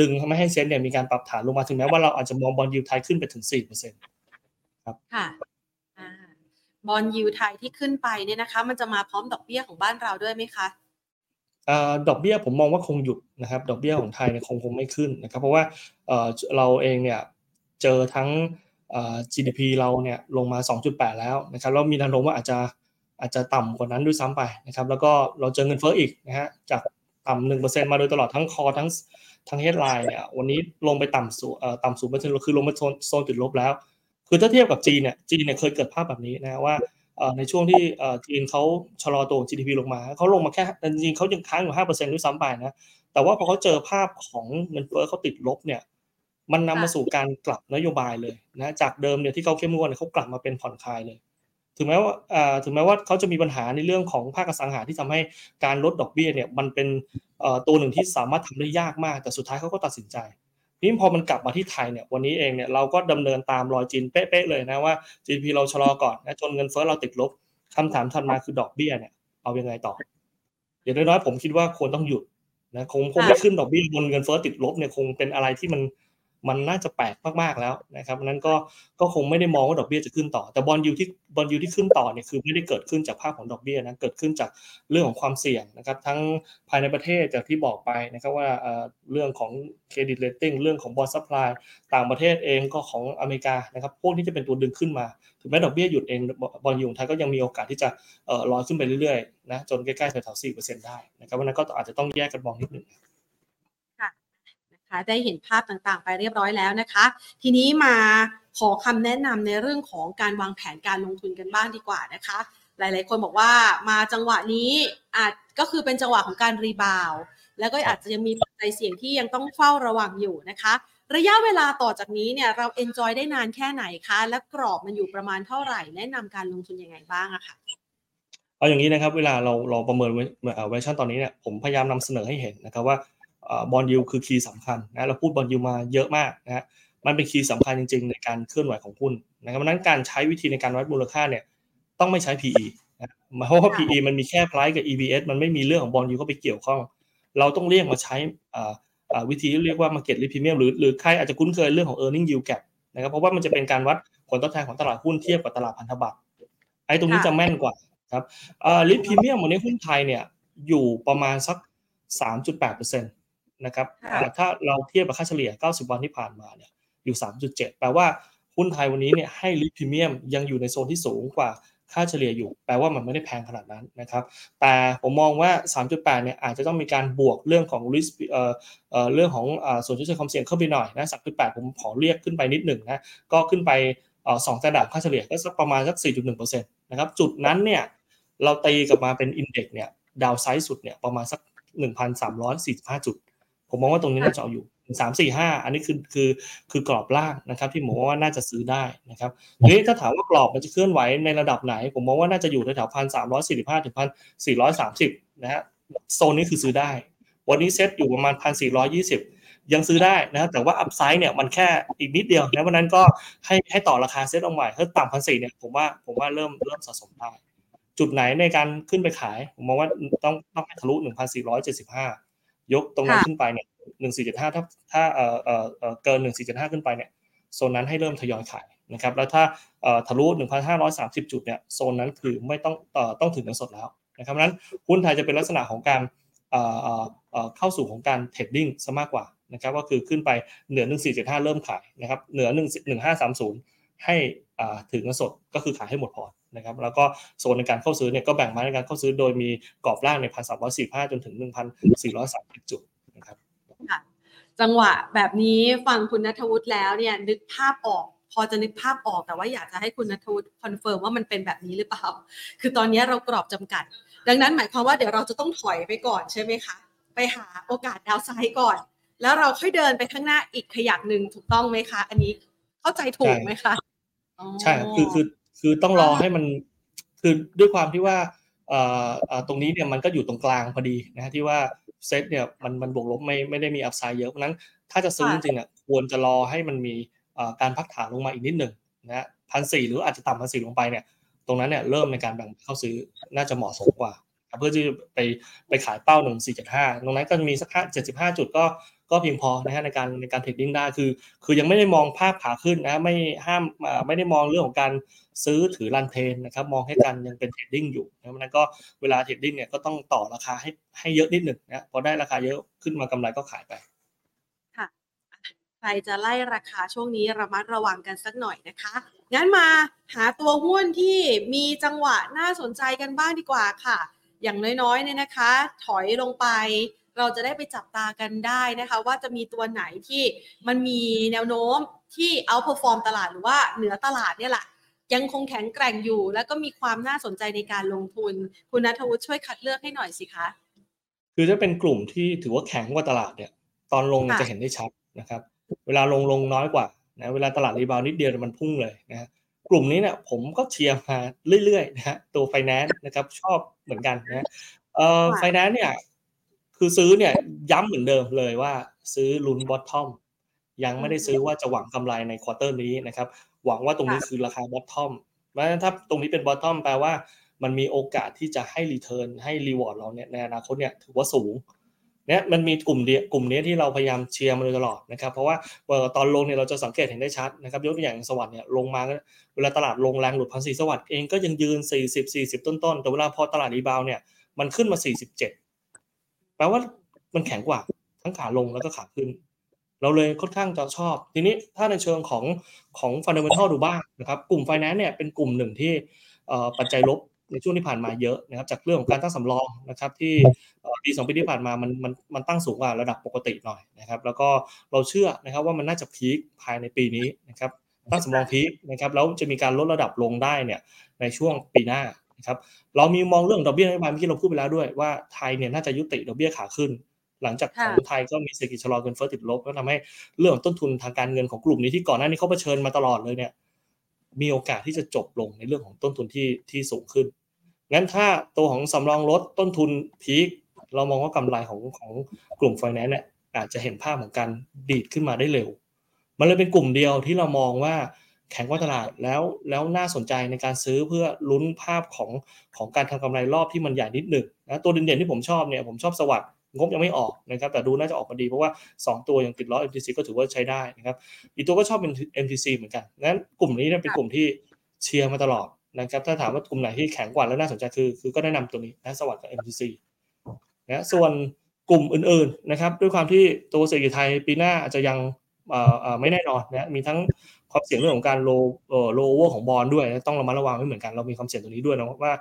ดึงไม่ให้เซ็นเนี่ยมีการปรับฐานลงมาถึงแม้ว่าเราอาจจะมองบอลยูไทยขึ้นไปถึง4%ค่ะอ่า bond yield ไทยที่ขึ้นไปเนี่ยนะคะ มันจะมาพร้อมดอกเบี้ยของบ้านเราด้วยไหมคะ ดอกเบี้ยผมมองว่าคงหยุดนะครับ ดอกเบี้ยของไทยเนี่ยคงคงไม่ขึ้นนะครับ เพราะว่าเราเองเนี่ยเจอทั้ง GDP เราเนี่ยลงมา 2.8 แล้วนะครับแล้วมีแนวโน้มว่าอาจจะอาจจะต่ำกว่านั้นด้วยซ้ำไปนะครับ แล้วก็เราเจอเงินเฟ้ออีกนะฮะจากต่ำหนึ่งเปอร์เซ็นต์มาโดยตลอดทั้ง core ทั้งทั้ง headline เนี่ยวันนี้ลงไปต่ำสู่เอ่อต่ำสู่เปอร์เซ็นต์คือลงมาโซนโซนติดลบแล้ว คือถ้าเทียบกับจีนเนี่ยจีนเนี่ยเคยเกิดภาพแบบนี้นะว่า ในช่วงที่จีนเขาชะลอตัว GDP ลงมาเขาลงมาแค่จริงๆเขายังค้างอยู่5%ด้วยซ้ำไปนะแต่ว่าพอเขาเจอภาพของเงินเฟ้อเขาติดลบเนี่ย มันนำมาสู่การกลับนโยบายเลยนะจากเดิมเนี่ยที่เขาเข้มงวดเนี่ยเขากลับมาเป็นผ่อนคลายเลย ถึงแม้ว่าถึงแม้ว่าเขาจะมีปัญหาในเรื่องของภาคสังหาที่ทำให้การลดดอกเบี้ยเนี่ยมันเป็นตัวหนึ่งที่สามารถทำได้ยากมาก แต่สุดท้ายเขาก็ตัดสินใจ นี่พอมันกลับมาที่ไทยเนี่ยวันนี้เองเนี่ยเราก็ดำเนินตามรอยจีนเป๊ะๆเลยนะว่า GDP เราชะลอก่อนนะจนเงินเฟ้อเราติดลบคำถามถัดมาคือดอกเบี้ยเนี่ยเอายังไงต่ออย่างน้อยๆผมคิดว่าควรต้องหยุดนะคงคงไม่ขึ้นดอกเบี้ยบนเงินเฟ้อติดลบเนี่ยคงเป็นอะไรที่มัน มันน่าจะแปลกมากๆแล้วนะครับนั้นก็ก็คงไม่ได้มองว่าดอกเบี้ยจะขึ้นต่อ แต่บอลยูที่บอลยูที่ขึ้นต่อเนี่ยคือไม่ได้เกิดขึ้นจากภาพของดอกเบี้ยนะเกิดขึ้นจากเรื่องของความเสี่ยงนะครับทั้งภายในประเทศจากที่บอกไปนะครับว่าเรื่องของ credit rating เรื่องของ bond supply ต่างประเทศเองก็ของอเมริกานะครับพวกนี้จะเป็นตัวดึงขึ้นมาถึงแม้ดอกเบี้ยหยุดเอง bond yield ของไทยก็ยังมีโอกาสที่จะลอยขึ้นไปเรื่อยๆนะจนใกล้ๆแถวๆสี่เปอร์เซ็นต์ได้นะครับวันนั้นก็อาจจะต้องแยกกันมองนิดหนึ่ง คะได้เห็นภาพต่างๆ ไปเรียบร้อยแล้วนะคะ ทีนี้มาขอคำแนะนำในเรื่องของการวางแผนการลงทุนกันบ้างดีกว่านะคะ หลายๆ คนบอกว่ามาจังหวะนี้อาจก็คือเป็นจังหวะของการ rebound แล้วก็อาจจะยังมีปัจจัยเสี่ยงที่ยังต้องเฝ้าระวังอยู่นะคะ ระยะเวลาต่อจากนี้เนี่ยเรา enjoy ได้นานแค่ไหนคะ และกรอบมันอยู่ประมาณเท่าไหร่ แนะนำการลงทุนยังไงบ้างอะค่ะเอาอย่างนี้นะครับเวลาเราเราประเมินเวอร์ชันตอนนี้เนี่ยผมพยายามนำเสนอให้เห็นนะครับว่า bond yield คือ key สำคัญนะเราพูด bond yield มาเยอะมากนะฮะมันเป็น key สำคัญจริง ๆ ในการเคลื่อนไหวของหุ้นนะครับเพราะนั้นการใช้วิธีในการวัดมูลค่าเนี่ยต้องไม่ใช้ PE นะเพราะว่า PE มันมีแค่ price กับ EBS มันไม่มีเรื่องของบอลยูเข้าไปเกี่ยวข้อง เราต้องเรียกมาใช้วิธีที่เรียกว่า market risk premium หรือหรือใครอาจจะคุ้นเคยเรื่องของ earning yield gap นะครับเพราะว่ามันจะเป็นการวัดผลตอบแทนของตลาดหุ้นเทียบกับตลาดพันธบัตรไอ้ตรงนี้จะแม่นกว่าครับลิทพรีเมียมวันนี้หุ้นไทยเนี่ยอยู่ประมาณสัก 3.8%นะครับถ้าเราเทียบกับค่าเฉลี่ย 90 วันที่ผ่านมาเนี่ยอยู่ 3.7 แปลว่าหุ้นไทยวันนี้เนี่ยให้ลิทพรีเมียมยังอยู่ในโซนที่สูงกว่าค่าเฉลี่ยอยู่ แปลว่ามันไม่ได้แพงขนาดนั้นนะครับ แต่ผมมองว่า 3.8 เนี่ยอาจจะต้องมีการบวกเรื่องของ risk เอ่อเอ่อเรื่องของอ่าส่วนที่ใช้ความเสี่ยงเข้าไปหน่อยนะ 3.8 ผมขอเรียกขึ้นไปนิดหนึ่งนะ ก็ขึ้นไปเอ่อสองระดับค่าเฉลี่ยก็สักประมาณสัก 4.1%นะครับ จุดนั้นเนี่ยเราตีกลับมาเป็นอินเด็กซ์เนี่ยดาวไซด์สุดเนี่ยประมาณสัก 1,345 จุด ผมมองว่าตรงนี้น่าจะเอาอยู่สามสี่ห้าอันนี้คือคือคือกรอบล่างนะครับ ที่ผมว่าน่าจะซื้อได้นะครับทีนี้ถ้าถามว่ากรอบมันจะเคลื่อนไหวในระดับไหน ผมมองว่าน่าจะอยู่แถวพันสามร้อยสี่สิบห้าถึงพันสี่ร้อยสามสิบนะฮะโซนนี้คือซื้อได้ วันนี้เซ็ตอยู่ประมาณพันสี่ร้อยยี่สิบยังซื้อได้นะครับแต่ว่าอัพไซด์เนี่ยมันแค่อีกนิดเดียวนะวันนั้นก็ให้ให้ต่อราคาเซ็ตลงใหม่ถ้าต่ำพันสี่เนี่ยผมว่าผมว่าเริ่มเริ่มสะสมได้จุดไหนในการขึ้นไปขาย ผมมองว่าต้องต้องให้ทะลุหนึ่งพันสี่ร้อ ยเจ็ดสิบห้ายกตรงนั้นขึ้นไปเนี่ยหนึ่งสี่เจ็ดห้าถ้าถ้าเอ่อเอ่อเกินหนึ่งสี่เจ็ดห้าขึ้นไปเนี่ยโซนนั้นให้เริ่มทยอยขายนะครับแล้วถ้าเอ่อทะลุหนึ่งพันห้าร้อยสามสิบจุดเนี่ยโซนนั้นคือไม่ต้องเอ่อต้องถึงเงินสดแล้วนะครับนั้นหุ้นไทยจะเป็นลักษณะของการเอ่อเอ่อเอ่อเข้าสู่ของการเทรดดิ้งซะมากกว่านะครับก็คือขึ้นไปเหนือหนึ่งสี่เจ็ดห้าเริ่มขายนะครับเหนือหนึ่งหนึ่งห้าสามศูนย์ให้อ่าถึงเงินสดก็คือขายให้หมดพอร์ต นะครับแล้วก็โซนในการเข้าซื้อเนี่ยก็แบ่งมาในการเข้าซื้อโดยมีกรอบล่างในพันสามร้อยสี่ห้าจนถึงหนึ่งพันสี่ร้อยสามสิบจุดนะครับจังหวะแบบนี้ฟังคุณนัทวุฒิแล้วเนี่ยนึกภาพออกพอจะนึกภาพออกแต่ว่าอยากจะให้คุณนัทวุฒิ confirm ว่ามันเป็นแบบนี้หรือเปล่า คือตอนนี้เรากรอบจำกัด ดังนั้นหมายความว่าเดี๋ยวเราจะต้องถอยไปก่อนใช่ไหมคะไปหาโอกาส downside ก่อน แล้วเราค่อยเดินไปข้างหน้าอีกขยักหนึ่งถูกต้องไหมคะ อันนี้เข้าใจถูกไหมคะใช่คือคือ คือต้องรอให้มันคือด้วยความที่ว่าเอ่อตรงนี้เนี่ยมันก็อยู่ตรงกลางพอดีนะที่ว่าเซตเนี่ยมันมันบวกลบไม่ไม่ได้มีอัพไซด์เยอะเพราะนั้นถ้าจะซื้อจริงๆเนี่ยควรจะรอให้มันมีการพักฐานลงมาอีกนิดหนึ่งนะพันสี่หรืออาจจะต่ำพันสี่ลงไปเนี่ยตรงนั้นเนี่ยเริ่มในการแบ่งเข้าซื้อน่าจะเหมาะสมกว่า เพื่อที่ไปไปขายเป้าหนึ่งสี่เจ็ดห้าตรงนั้นก็จะมีสักห้าเจ็ดสิบห้าจุดก็ก็เพียงพอนะฮะในการในการ trading ได้คือ คือยังไม่ได้มองภาพขาขึ้นนะไม่ห้ามไม่ได้มองเรื่องของการ ซื้อถือ run trend นะครับมองให้การยังเป็น trading อยู่นะนั้นก็เวลา trading เนี่ยก็ต้องต่อราคาให้ให้เยอะนิดหนึ่งนะพอได้ราคาเยอะขึ้นมากำไรก็ขายไปค่ะใครจะไล่ราคาช่วงนี้ระมัดระวังกันสักหน่อยนะคะงั้นมาหาตัวหุ้นที่มีจังหวะน่าสนใจกันบ้างดีกว่าค่ะ อย่างน้อยๆเนี่ยนะคะ ถอยลงไปเราจะได้ไปจับตากันได้นะคะ ว่าจะมีตัวไหนที่มันมีแนวโน้มที่เอาพอฟอร์มตลาดหรือว่าเหนือตลาดเนี่ยแหละ ยังคงแข็งแกร่งอยู่ แล้วก็มีความน่าสนใจในการลงทุน คุณนัทวุฒิช่วยคัดเลือกให้หน่อยสิคะ คือถ้าเป็นกลุ่มที่ถือว่าแข็งกว่าตลาดเนี่ย ตอนลงจะเห็นได้ชัดนะครับ เวลาลงลงน้อยกว่านะเวลาตลาด rebound นิดเดียวมันพุ่งเลยนะกลุ่มนี้เนี่ยผมก็เชียร์มาเรื่อยๆนะฮะตัวไฟแนนซ์นะครับชอบเหมือนกันนะเอ่อไฟแนนซ์เนี่ยคือซื้อเนี่ยย้ำเหมือนเดิมเลยว่าซื้อลุ้น bottom ยังไม่ได้ซื้อว่าจะหวังกำไรใน quarter นี้นะครับ หวังว่าตรงนี้คือราคา bottom เพราะฉะนั้นถ้าตรงนี้เป็น bottom แปลว่ามันมีโอกาสที่จะให้ return ให้ reward เราเนี่ยในอนาคตเนี่ยถือว่าสูงเนี่ยมันมีกลุ่มเดียวกลุ่มนี้ที่เราพยายามเชียร์มาโดยตลอดนะครับ เพราะว่าตอนลงเนี่ยเราจะสังเกตเห็นได้ชัดนะครับยกตัวอย่าง SAWAD เนี่ยลงมาเวลาตลาดลงแรงหลุดพันสี่ SAWAD เองก็ยังยืน 40 40 ต้นๆ แต่เวลาพอตลาด rebound เนี่ยมันขึ้นมา 47 แปลว่ามันแข็งกว่าทั้งขาลงแล้วก็ขาขึ้น เราเลยค่อนข้างจะชอบ ทีนี้ถ้าในเชิงของของ fundamental ดูบ้างนะครับ กลุ่มไฟแนนซ์เนี่ยเป็นกลุ่มหนึ่งที่ปัจจัยลบในช่วงที่ผ่านมาเยอะนะครับจากเรื่องของการตั้งสำรองนะครับที่ปีสองปีที่ผ่านมามันมันมันตั้งสูงกว่าระดับปกติหน่อยนะครับแล้วก็เราเชื่อนะครับว่ามันน่าจะพีคภายในปีนี้นะครับตั้งสำรองพีคนะครับแล้วจะมีการลดระดับลงได้เนี่ยในช่วงปีหน้านะครับเรามีมองเรื่องดอกเบี้ยนโยบายเมื่อกี้เราพูดไปแล้วด้วยว่าไทยเนี่ยน่าจะยุติดอกเบี้ยขาขึ้น หลังจากของไทยก็มีเศรษฐกิจชะลอเงินเฟ้อติดลบก็ทำให้เรื่องต้นทุนทางการเงินของกลุ่มนี้ที่ก่อนหน้านี้เขาเผชิญมาตลอดเลยเนี่ย มีโอกาสที่จะจบลงในเรื่องของต้นทุนที่ที่สูงขึ้นงั้นถ้าตัวของสำรองลดต้นทุนพีคเรามองว่ากำไรของของกลุ่มไฟแนนซ์เนี่ยอาจจะเห็นภาพของการดีดขึ้นมาได้เร็ว มันเลยเป็นกลุ่มเดียวที่เรามองว่าแข็งกว่าตลาดแล้วแล้วน่าสนใจในการซื้อเพื่อลุ้นภาพของของการทำกำไรรอบที่มันใหญ่นิดหนึ่งนะตัวเด่นๆที่ผมชอบเนี่ยผมชอบสวัสด์ งบยังไม่ออกนะครับแต่ดูน่าจะออกมาดีเพราะว่า 2 ตัวยังติดล้อ MTC ก็ถือว่าใช้ได้นะครับอีกตัวก็ชอบเป็น MTC เหมือนกันงั้นกลุ่มนี้เป็นกลุ่มที่เชียร์มาตลอดนะครับถ้าถามว่ากลุ่มไหนที่แข็งกว่าแล้วน่าสนใจคือคือก็แนะนำตัวนี้นะ SAWAD กับ MTC นะส่วนกลุ่มอื่นๆนะครับด้วยความที่ตัวเศรษฐกิจไทยปีหน้าอาจจะยังไม่แน่นอนนะมีทั้งความเสี่ยงเรื่องของการ roll rollover ของ bond ด้วย ต้องระมัดระวังไว้เหมือนกันเรามีความเสี่ยงตรงนี้ด้วยนะว่า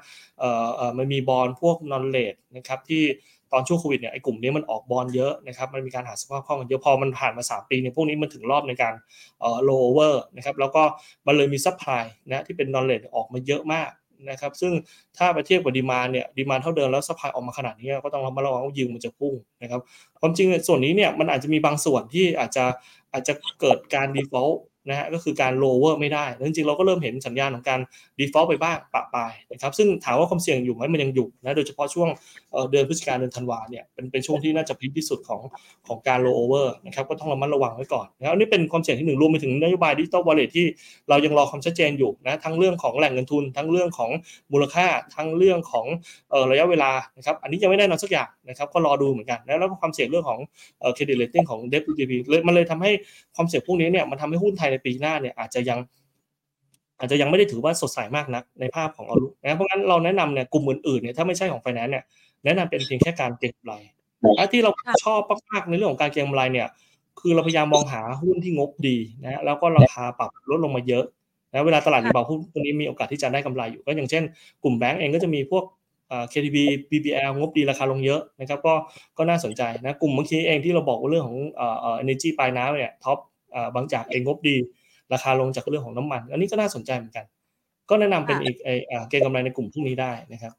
มันมี bond พวก non-rated นะครับที่ต อนช่วงโควิดเนี่ยไอ้กลุ่มนี้มันออกบอลเยอะนะครับมันมีการหาสภาพคล่องเยอะพอมันผ่านมา 3 ปีเนี่ยพวกนี้มันถึงรอบในการเอ่อโลเวอร์นะครับแล้วก็มันเลยมี supply นะที่เป็น non-rated ออกมาเยอะมากนะครับซึ่งถ้าไปเทียบกับ demand เนี่ย demand เท่าเดิมแล้ว supply ออกมาขนาดนี้ก็ต้องระมัดระวังว่ายิวมันจะพุ่งนะครับความจริงส่วนนี้เนี่ยมันอาจจะมีบางส่วนที่อาจจะอาจจะเกิดการ default นะฮะก็คือการ rollover ไม่ได้จริงๆเราก็เริ่มเห็นสัญญาณของการ default ไปบ้างประปรายนะครับซึ่งถามว่าความเสี่ยงอยู่ไหมมันยังอยู่นะโดยเฉพาะช่วงเดือนพฤศจิกายนเดือนธันวาเนี่ยเป็นเป็นช่วงที่น่าจะ peak ที่สุดของของการ rollover นะครับก็ต้องระมัดระวังไว้ก่อนนะครับนี่เป็นความเสี่ยงที่หนึ่งรวมไปถึงนโยบายดิจิตอลวอลเล็ตที่เรายังรอความชัดเจนอยู่นะทั้งเรื่องของแหล่งเงินทุน ทั้งเรื่องของมูลค่าทั้งเรื่องของระยะเวลานะครับอันนี้ยังไม่แน่นอนสักอย่างนะครับก็รอดูเหมือนกันแล้วก็ความเสี่ยงเรื่องของ credit rating ของ debt to GDP เลยมันเลยทำให้ความเสี่ยงพวกนี้เนี่ยมันทำให้หุ้นไทยในปีหน้าเนี่ยอาจจะยัง อาจจะยังไม่ได้ถือว่าสดใสมากนักในภาพของเอาลุนะเพราะงั้นเราแนะนำเนี่ยกลุ่มอื่นๆเนี่ยถ้าไม่ใช่ของไฟแนนซ์เนี่ยแนะนำเป็นเพียงแค่การเก็งกำไรที่เราชอบมากๆในเรื่องของการเก็งกำไรเนี่ย คือเราพยายามมองหาหุ้นที่งบดีนะแล้วก็ราคาปรับลดลงมาเยอะนะเวลาตลาดรีบาวหุ้นตัวนี้มีโอกาสที่จะได้กำไรอยู่ ก็อย่างเช่น กลุ่มแบงก์เองก็จะมีพวก KTB BBL งบดีราคาลงเยอะนะครับก็ก็น่าสนใจนะกลุ่มเมื่อกี้เองที่เราบอกว่าเรื่องของเอ่อ energy ปลายน้ำเนี่ยท็อป บางจากเองงบดี ราคาลงจากเรื่องของน้ำมัน อันนี้ก็น่าสนใจเหมือนกัน ก็แนะนำเป็นอีกเกณฑ์กำไรในกลุ่มพวกนี้ได้นะครับ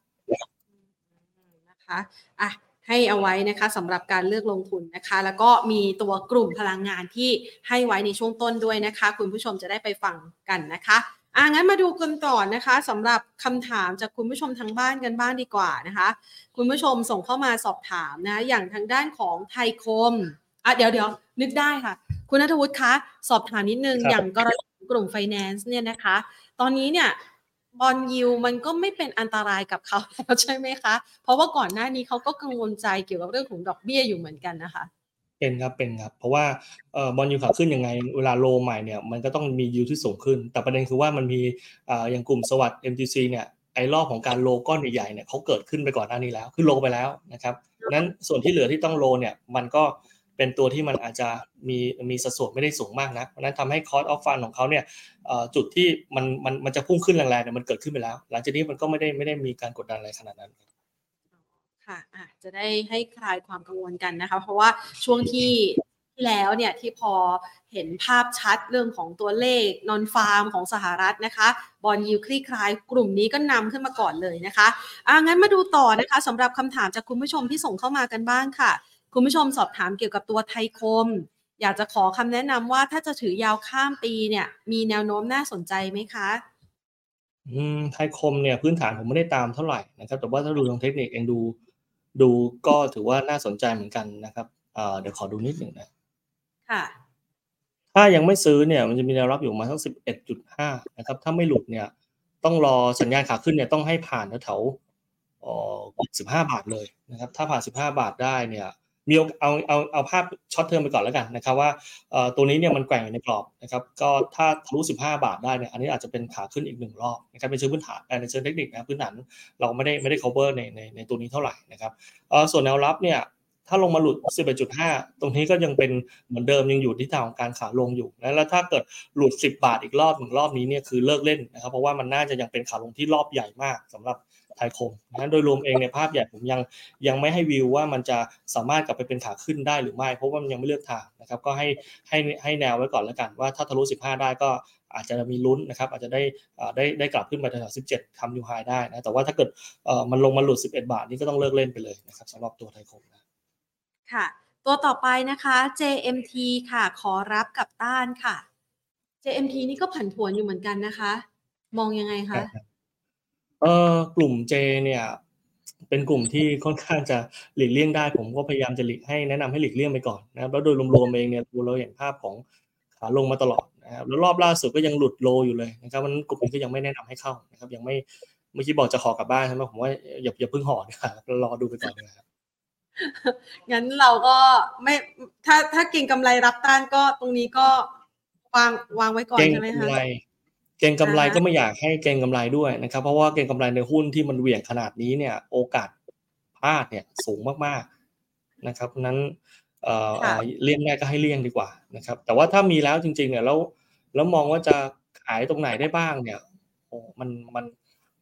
นะคะอะให้เอาไว้นะคะสำหรับการเลือกลงทุนนะคะ แล้วก็มีตัวกลุ่มพลังงานที่ให้ไว้ในช่วงต้นด้วยนะคะ คุณผู้ชมจะได้ไปฟังกันนะคะอ่างั้นมาดูกันต่อนะคะสำหรับคำถามจากคุณผู้ชมทางบ้านกันบ้างดีกว่านะคะ คุณผู้ชมส่งเข้ามาสอบถามนะ อย่างทางด้านของไทยคมอะเดี๋ยวเดี๋ยวนึกได้ค่ะ คุณนัทวุฒิคะสอบถามนิดนึงอย่างกรณีกลุ่มไฟแนนซ์เนี่ยนะคะ ตอนนี้เนี่ยบอลยิวมันก็ไม่เป็นอันตรายกับเขาแล้วใช่ไหมคะ เพราะว่าก่อนหน้านี้เขาก็กังวลใจเกี่ยวกับเรื่องของดอกเบี้ยอยู่เหมือนกันนะคะ เป็นครับเป็นครับ เพราะว่าเอ่อบอลยูขาขึ้นยังไงเวลาโลใหม่เนี่ยมันก็ต้องมียูที่สูงขึ้น แต่ประเด็นคือว่ามันมีอ่าอย่างกลุ่มสวัสด์ MTC เนี่ยไอ้รอบของการโลก้อนใหญ่ๆเนี่ยเขาเกิดขึ้นไปก่อนหน้านี้แล้ว ขึ้นโลไปแล้วนะครับนั้นส่วนที่เหลือที่ต้องโลเนี่ยมันก็ เป็นตัวที่มันอาจจะมีมีสัดส่วนไม่ได้สูงมากนะเพราะนั้นทำให้คอร์สออฟฟันของเขาเนี่ยจุดที่มันมันมันจะพุ่งขึ้นแรงๆเนี่ยมันเกิดขึ้นไปแล้ว หลังจากนี้มันก็ไม่ได้ไม่ได้มีการกดดันอะไรขนาดนั้นค่ะะจะได้ให้คลายความกังวลกันนะคะ เพราะว่าช่วงที่ที่แล้วเนี่ยที่พอเห็นภาพชัดเรื่องของตัวเลขนอนฟาร์มของสหรัฐนะคะบอลยูคลี่คลายกลุ่มนี้ก็นำขึ้นมาก่อนเลยนะคะอะงั้นมาดูต่อนะคะสำหรับคำถามจากคุณผู้ชมที่ส่งเข้ามากันบ้างค่ะ คุณผู้ชมสอบถามเกี่ยวกับตัวไทยคม อยากจะขอคำแนะนำว่าถ้าจะถือยาวข้ามปีเนี่ย มีแนวโน้มน่าสนใจไหมคะอืมไทยคมเนี่ยพื้นฐานผมไม่ได้ตามเท่าไหร่นะครับแต่ว่าถ้าดูทางเทคนิคเองดูดูก็ถือว่าน่าสนใจเหมือนกันนะครับเอ่อเดี๋ยวขอดูนิดหนึ่งนะค่ะถ้ายังไม่ซื้อเนี่ยมันจะมีแนวรับอยู่ประมาทั้งสิบเอ็ดจุดห้านะครับถ้าไม่หลุดเนี่ยต้องรอสัญญาณขาขึ้นเนี่ยต้องให้ผ่านแถวๆอ๋อสิบห้าบาทเลยนะครับถ้าผ่านสิบห้าบาทได้เนี่ย มีเอาเอาเอาภาพ short term ไปก่อนแล้วกันนะครับว่าตัวนี้เนี่ยมันแกว่งอยู่ในกรอบนะครับก็ถ้าทะลุ 15 บาทได้เนี่ยอันนี้อาจจะเป็นขาขึ้นอีกหนึ่งรอบนะครับเป็นเชิงพื้นฐานในเชิงเทคนิคนะพื้นฐานเราไม่ได้ไม่ได้ cover ในในในตัวนี้เท่าไหร่นะครับส่วนแนวรับเนี่ยถ้าลงมาหลุด 11.5 ตรงนี้ก็ยังเป็นเหมือนเดิมยังอยู่ที่ทางของการขาลงอยู่นะแล้วถ้าเกิดหลุด 10 บาทอีกรอบหนึ่งรอบนี้เนี่ยคือเลิกเล่นนะครับเพราะว่ามันน่าจะยังเป็นขาลงที่รอบใหญ่มากสำหรับ ไทยคมนั้นโดยรวมเองในภาพใหญ่ผมยังยังไม่ให้วิวว่ามันจะสามารถกลับไปเป็นขาขึ้นได้หรือไม่ เพราะว่ามันยังไม่เลือกทางนะครับก็ให้ให้ให้แนวไว้ก่อนแล้วกันว่าถ้าทะลุ 15 ได้ก็อาจจะมีลุ้นนะครับอาจจะได้ได้ได้กลับขึ้นไปแถว17ทำยูไฮได้นะแต่ว่าถ้าเกิดมันลงมาหลุด 11 บาทนี่ก็ต้องเลิกเล่นไปเลยนะครับสำหรับตัวไทยคมนะค่ะตัวต่อไปนะคะ JMT ค่ะ ขอรับกับต้านค่ะ JMT นี่ก็ผันผวนอยู่เหมือนกันนะคะ มองยังไงคะ เออกลุ่ม J เนี่ย เป็นกลุ่มที่ค่อนข้างจะหลีกเลี่ยงได้ ผมก็พยายามจะหลีกให้แนะนำให้หลีกเลี่ยงไปก่อนนะครับแล้วโดยรวมๆเองเนี่ยเราเห็นภาพของขาลงมาตลอดนะครับแล้วรอบล่าสุดก็ยังหลุดโลอยู่เลยนะครับมันกลุ่มนี้ก็ยังไม่แนะนำให้เข้านะครับ ยังไม่เมื่อกี้บอกจะขอกลับบ้านใช่ไหมผมว่าอย่าอย่าเพิ่งห่อนะครับรอดูไปก่อนนะครับงั้นเราก็ไม่ถ้าถ้าเก่งกำไรรับต้านก็ตรงนี้ก็วางวางไว้ก่อนใช่ไหมคะเก่งกำไร ก็ไม่อยากให้เก่งกำไรด้วยนะครับ เพราะว่าเก่งกำไรในหุ้นที่มันเหวี่ยงขนาดนี้เนี่ย โอกาสพลาดเนี่ยสูงมากๆนะครับนั้นเอ่อเลี่ยงได้ก็ให้เลี่ยงดีกว่านะครับ แต่ว่าถ้ามีแล้วจริง ๆ เนี่ยแล้วแล้วมองว่าจะขายตรงไหนได้บ้างเนี่ยโอ้มันมัน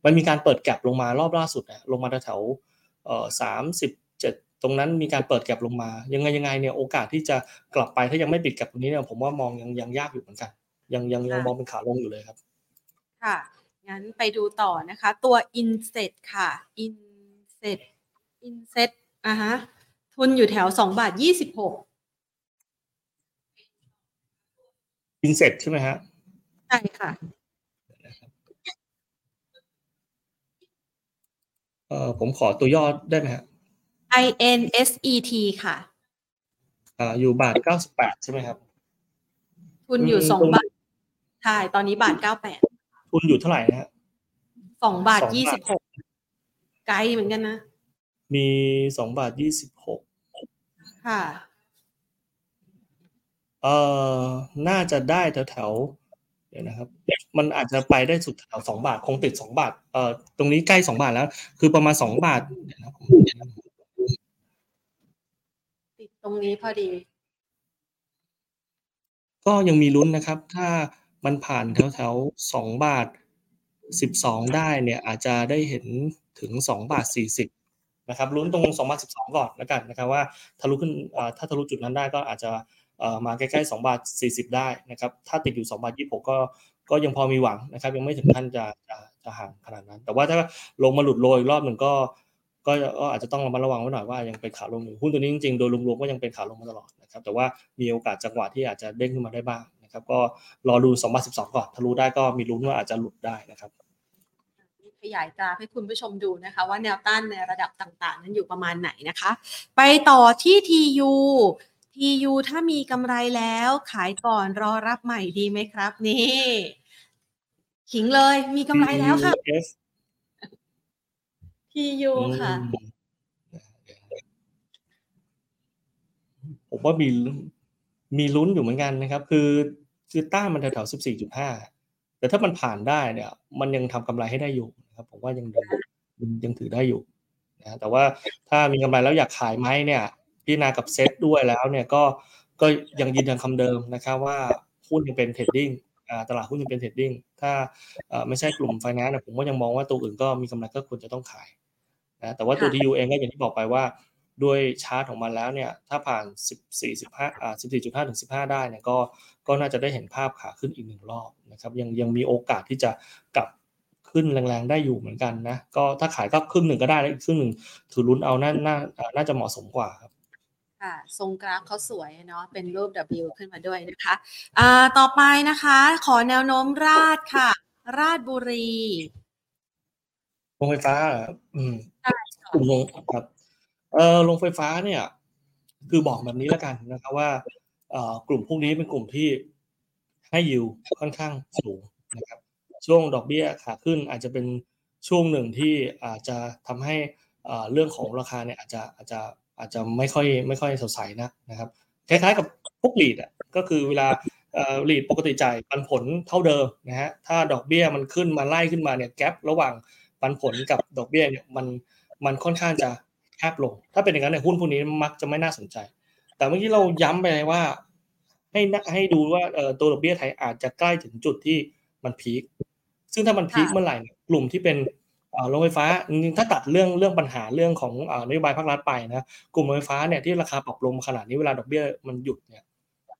มันมีการเปิดแก็บลงมารอบล่าสุดนะลงมาแถวเอ่อสามสิบเจ็ดตรงนั้นมีการเปิดแก็บลงมา ยังไงยังไงเนี่ยโอกาสที่จะกลับไปถ้ายังไม่ปิดแก็บตรงนี้เนี่ยผมว่ามองยังยังยากอยู่เหมือนกัน ยังยังยังมองเป็นขาลงอยู่เลยครับ ค่ะ งั้นไปดูต่อนะคะ ตัว Inset ค่ะ Inset Inset อะฮะ ทุนอยู่แถวสองบาทยี่สิบหกอินเซ็ตใช่ไหมฮะ ใช่ค่ะเอ่อผมขอตัวยอดได้ไหมฮะ I N S E T ค่ะ อ่า อยู่บาทเก้าสิบแปดใช่ไหมครับ ทุนอยู่สองบาท ใช่ ตอนนี้บาทเก้าแปดทุนอยู่เท่าไหร่นะฮะสองบาทยี่สิบหกไกลเหมือนกันนะ มีสองบาทยี่สิบหกค่ะ เอ่อ น่าจะได้แถวแถวๆเดี๋ยวนะครับ มันอาจจะไปได้สุดแถวสองบาท คงติดสองบาท เอ่อ ตรงนี้ใกล้สองบาทแล้ว คือประมาณสองบาทเดี๋ยวนะครับติดตรงนี้พอดี ก็ยังมีลุ้นนะครับ ถ้า มันผ่านแถวแถวสองบาทสิบสองได้เนี่ยอาจจะได้เห็นถึงสองบาทสี่สิบนะครับลุ้นตรงสองบาทสิบสองก่อนแล้วกันนะครับว่าทะลุขึ้นถ้าทะลุจุดนั้นได้ก็อาจจะมาใกล้ๆสองบาทสี่สิบได้นะครับ ถ้าติดอยู่สองบาทยี่หกก็ก็ยังพอมีหวังนะครับ ยังไม่ถึงขั้นจะจะจะห่างขนาดนั้น แต่ว่าถ้าลงมาหลุดโลอีกรอบหนึ่งก็ก็ ก็อาจจะต้องระมัดระวังไว้หน่อยว่ายังเป็นขาลงอยู่หุ้นตัวนี้จริงๆโดยรวมๆก็ยังเป็นขาลงมาตลอดนะครับ แต่ว่ามีโอกาสจังหวะที่อาจจะเด้งขึ้นมาได้บ้าง นะครับก็รอดู 2012 ก่อนทะลุได้ก็มีลุ้นว่าอาจจะหลุดได้นะครับขยายกราฟให้คุณผู้ชมดูนะคะ ว่าแนวต้านในระดับต่างๆ นั้นอยู่ประมาณไหนนะคะ ไปต่อที่ TU TU ถ้ามีกำไรแล้วขายก่อนรอรับใหม่ดีไหมครับ นี่ขิงเลยมีกำไรแล้วค่ะ TU ค่ะ ผมว่ามีมีลุ้นอยู่เหมือนกันนะครับ คือ คือต้านมันแถวๆสิบสี่จุดห้าแต่ถ้ามันผ่านได้เนี่ย มันยังทำกำไรให้ได้อยู่นะครับผมว่ายังยังยังถือได้อยู่นะแต่ว่าถ้ามีกำไรแล้วอยากขายไหมเนี่ยพิจารณากับเซ็ตด้วยแล้วเนี่ยก็ก็ยังยืนยันคำเดิมนะครับว่าหุ้นยังเป็น trading ตลาดหุ้นยังเป็น trading ถ้าไม่ใช่กลุ่มไฟแนนซ์ผมก็ยังมองว่าตัวอื่นก็มีกำไรก็ควรจะต้องขายนะแต่ว่าตัว TU เองก็อย่างที่บอกไปว่า ด้วยชาร์ตของมันแล้วเนี่ยถ้าผ่าน 14 15อ่า14.5 ถึง 15 ได้เนี่ยก็ก็น่าจะได้เห็นภาพขาขึ้นอีกหนึ่งรอบนะครับยังยังมีโอกาสที่จะกลับขึ้นแรงๆได้อยู่เหมือนกันนะก็ถ้าขายก็ครึ่งหนึ่งก็ได้แล้วอีกครึ่งหนึ่งถือลุ้นเอาน่าน่าน่าจะเหมาะสมกว่าครับค่ะทรงกราฟเขาสวยเนาะเป็นรูป W ขึ้นมาด้วยนะคะอ่าต่อไปนะคะ ขอแนวโน้มราดค่ะ ราดบุรีโรงไฟฟ้าอืมกลุ่มโรงครับ เออโรงไฟฟ้าเนี่ย คือบอกแบบนี้แล้วกันนะครับว่ากลุ่มพวกนี้เป็นกลุ่มที่ให้ยิวค่อนข้างสูงนะครับ ช่วงดอกเบี้ยขาขึ้นอาจจะเป็นช่วงหนึ่งที่อาจจะทำให้เรื่องของราคาเนี่ยอาจจะอาจจะอาจจะไม่ค่อยไม่ค่อยสดใสนะนะครับ คล้ายๆกับพวกหลีดอะก็คือเวลาหลีดปกติจ่ายปันผลเท่าเดิมนะฮะถ้าดอกเบี้ยมันขึ้นมาไล่ขึ้นมาเนี่ยแกลบระหว่างปันผลกับดอกเบี้ยเนี่ยมันมันค่อนข้างจะ บลง ถ้าเป็นอย่างนั้นเนี่ยหุ้นพวกนี้มักจะไม่น่าสนใจ แต่เมื่อกี้เราย้ำไปว่า ให้ให้ดูว่าตัวดอกเบี้ยไทยอาจจะใกล้ถึงจุดที่มันพีคซึ่งถ้ามันพีคเมื่อไหร่กลุ่มที่เป็นโรงไฟฟ้าถ้าตัดเรื่องเรื่องปัญหาเรื่องของนโยบายภาครัฐไปนะกลุ่มโรงไฟฟ้าเนี่ยที่ราคาปรับลงขนาดนี้เวลาดอกเบี้ยมันหยุดเนี่ย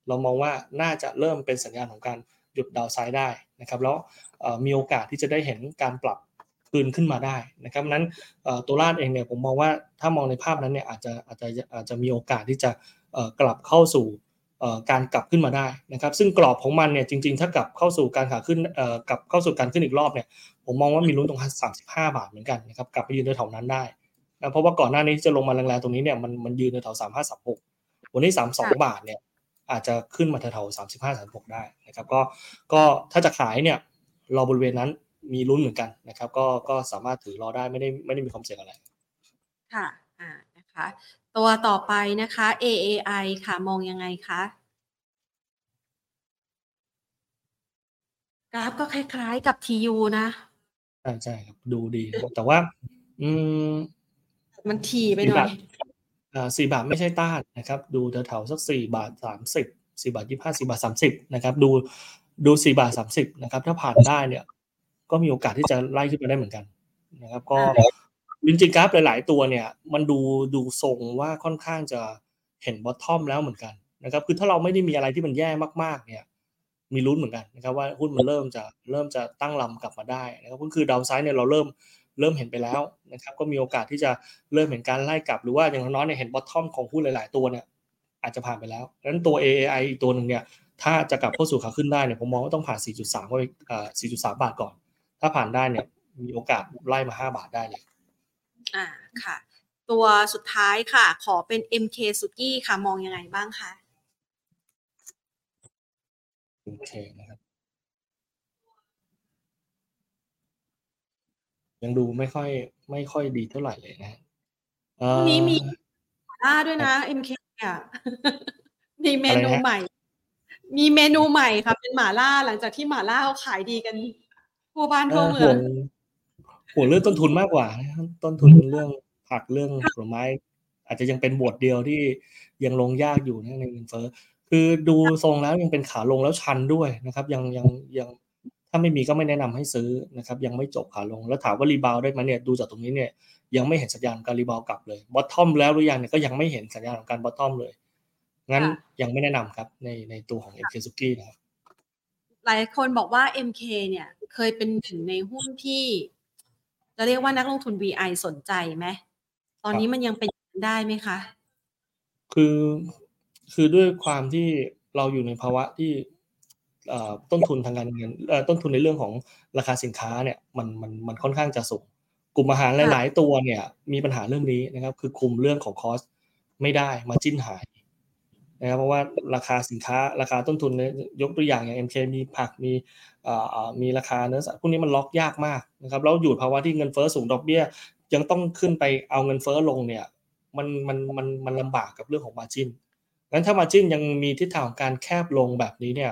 เรามองว่าน่าจะเริ่มเป็นสัญญาณของการหยุดดาวไซด์ได้นะครับแล้วมีโอกาสที่จะได้เห็นการปรับ คืนขึ้นมาได้นะครับนั้นตัวลาดเองเนี่ยผมมองว่าถ้ามองในภาพนั้นเนี่ยอาจจะอาจจะอาจจะมีโอกาสที่จะกลับเข้าสู่การกลับขึ้นมาได้นะครับ ซึ่งกรอบของมันเนี่ยจริง ๆ ถ้ากลับเข้าสู่การขาขึ้นกลับเข้าสู่การขึ้นอีกรอบเนี่ยผมมองว่ามีลุ้นตรง 35 บาทเหมือนกันนะครับกลับไปยืนในแถวนั้นได้นะเพราะว่าก่อนหน้านี้จะลงมาแรงๆตรงนี้เนี่ยมันมันยืนในแถว35 36วันนี้32บาทเนี่ยอาจจะขึ้นมาแถวๆ35 36ได้นะครับก็ก็ถ้าจะขายเนี่ยรอบริเวณนั้น มีลุ้นเหมือนกันนะครับ ก็ก็สามารถถือรอได้ไม่ได้ไม่ได้มีความเสี่ยงอะไร ค่ะอ่านะคะตัวต่อไปนะคะ AAI ค่ะมองยังไงคะกราฟก็คล้ายๆกับ TU นะใช่ใช่ครับดูดี แต่ว่า อืม มันทีไปหน่อยอ่าสี่บาทไม่ใช่ต้านนะครับ ดูแถวๆสักสี่บาทสามสิบสี่บาทยี่ห้าสี่บาทสามสิบนะครับ ดูดูสี่บาทสามสิบนะครับ ถ้าผ่านได้เนี่ย ก็มีโอกาสที่จะไล่ขึ้นไปได้เหมือนกันนะครับ ก็จริงๆกราฟหลาย ๆ ตัวเนี่ย มันดูดูทรงว่าค่อนข้างจะเห็นบอททอมแล้วเหมือนกันนะครับ คือถ้าเราไม่ได้มีอะไรที่มันแย่มากๆ เนี่ย มีลุ้นเหมือนกันนะครับ ว่าหุ้นมันเริ่มจะเริ่มจะตั้งลำกลับมาได้นะครับก็คือดาวไซด์เนี่ยเราเริ่มเริ่มเห็นไปแล้วนะครับ ก็มีโอกาสที่จะเริ่มเห็นการไล่กลับ หรือว่าอย่างน้อยเนี่ยเห็นบอททอมของหุ้นหลาย ๆ ตัวเนี่ยอาจจะผ่านไปแล้วดังนั้นตัว AAI อีกตัวหนึ่งเนี่ยถ้าจะกลับเข้าสู่ขาขึ้นได้เนี่ยผมมองว่าต้องผ่าน 4.3เข้าไป4.3 บาทก่อน ถ้าผ่านได้เนี่ย มีโอกาสไล่มาห้าบาทได้เลย อ่าค่ะ ตัวสุดท้ายค่ะ ขอเป็น MK สุกี้ค่ะ มองยังไงบ้างคะ MK นะครับ ยังดูไม่ค่อย ไม่ค่อยดีเท่าไหร่เลยนะวันนี้มีหมาล่าด้วยนะ MK อะมีเมนูใหม่ มีเมนูใหม่ค่ะเป็นหมาล่าหลังจากที่หมาล่าเขาขายดีกัน ทั่วบ้านทั่วเมืองห่วงเรื่องต้นทุนมากกว่า ต้นทุนเรื่องผักเรื่องผลไม้ อาจจะยังเป็นบทเดียวที่ยังลงยากอยู่ในเงินเฟ้อคือดูทรงแล้วยังเป็นขาลงแล้วชันด้วยนะครับ ยังยังยังถ้าไม่มีก็ไม่แนะนำให้ซื้อนะครับ ยังไม่จบขาลงแล้วถามว่ารีบาวได้ไหมเนี่ยดูจากตรงนี้เนี่ยยังไม่เห็นสัญญาณการ rebound กลับเลย bottom แล้วหรือยังเนี่ยก็ยังไม่เห็นสัญญาณของการ bottom เลยงั้นยังไม่แนะนำครับในในตัวของ MK สุกี้นะครับ หลายคนบอกว่า MK เนี่ยเคยเป็นหนึ่งในหุ้นที่ จะเรียกว่านักลงทุน VI สนใจไหมตอนนี้มันยังเป็นได้ไหมคะ คือคือด้วยความที่เราอยู่ในภาวะที่ต้นทุนทางการเงินต้นทุนในเรื่องของราคาสินค้าเนี่ยมันมันมันค่อนข้างจะสูงกลุ่มอาหารหลาย ๆ ตัวเนี่ยมีปัญหาเรื่องนี้นะครับ คือคุมเรื่องของคอสไม่ได้มาจิ้นหาย นะครับเพราะว่าราคาสินค้าราคาต้นทุนยกตัวอย่างอย่าง MK มีผักมีมีราคาเนื้อสัตว์พวกนี้มันล็อกยากมากนะครับแล้วอยู่ภาวะที่เงินเฟ้อสูงดอกเบี้ย ยังต้องขึ้นไปเอาเงินเฟ้อลงเนี่ยมันมันมันมันลำบากกับเรื่องของมาจินงั้นถ้ามาจินยังมีทิศทางของการแคบลงแบบนี้เนี่ย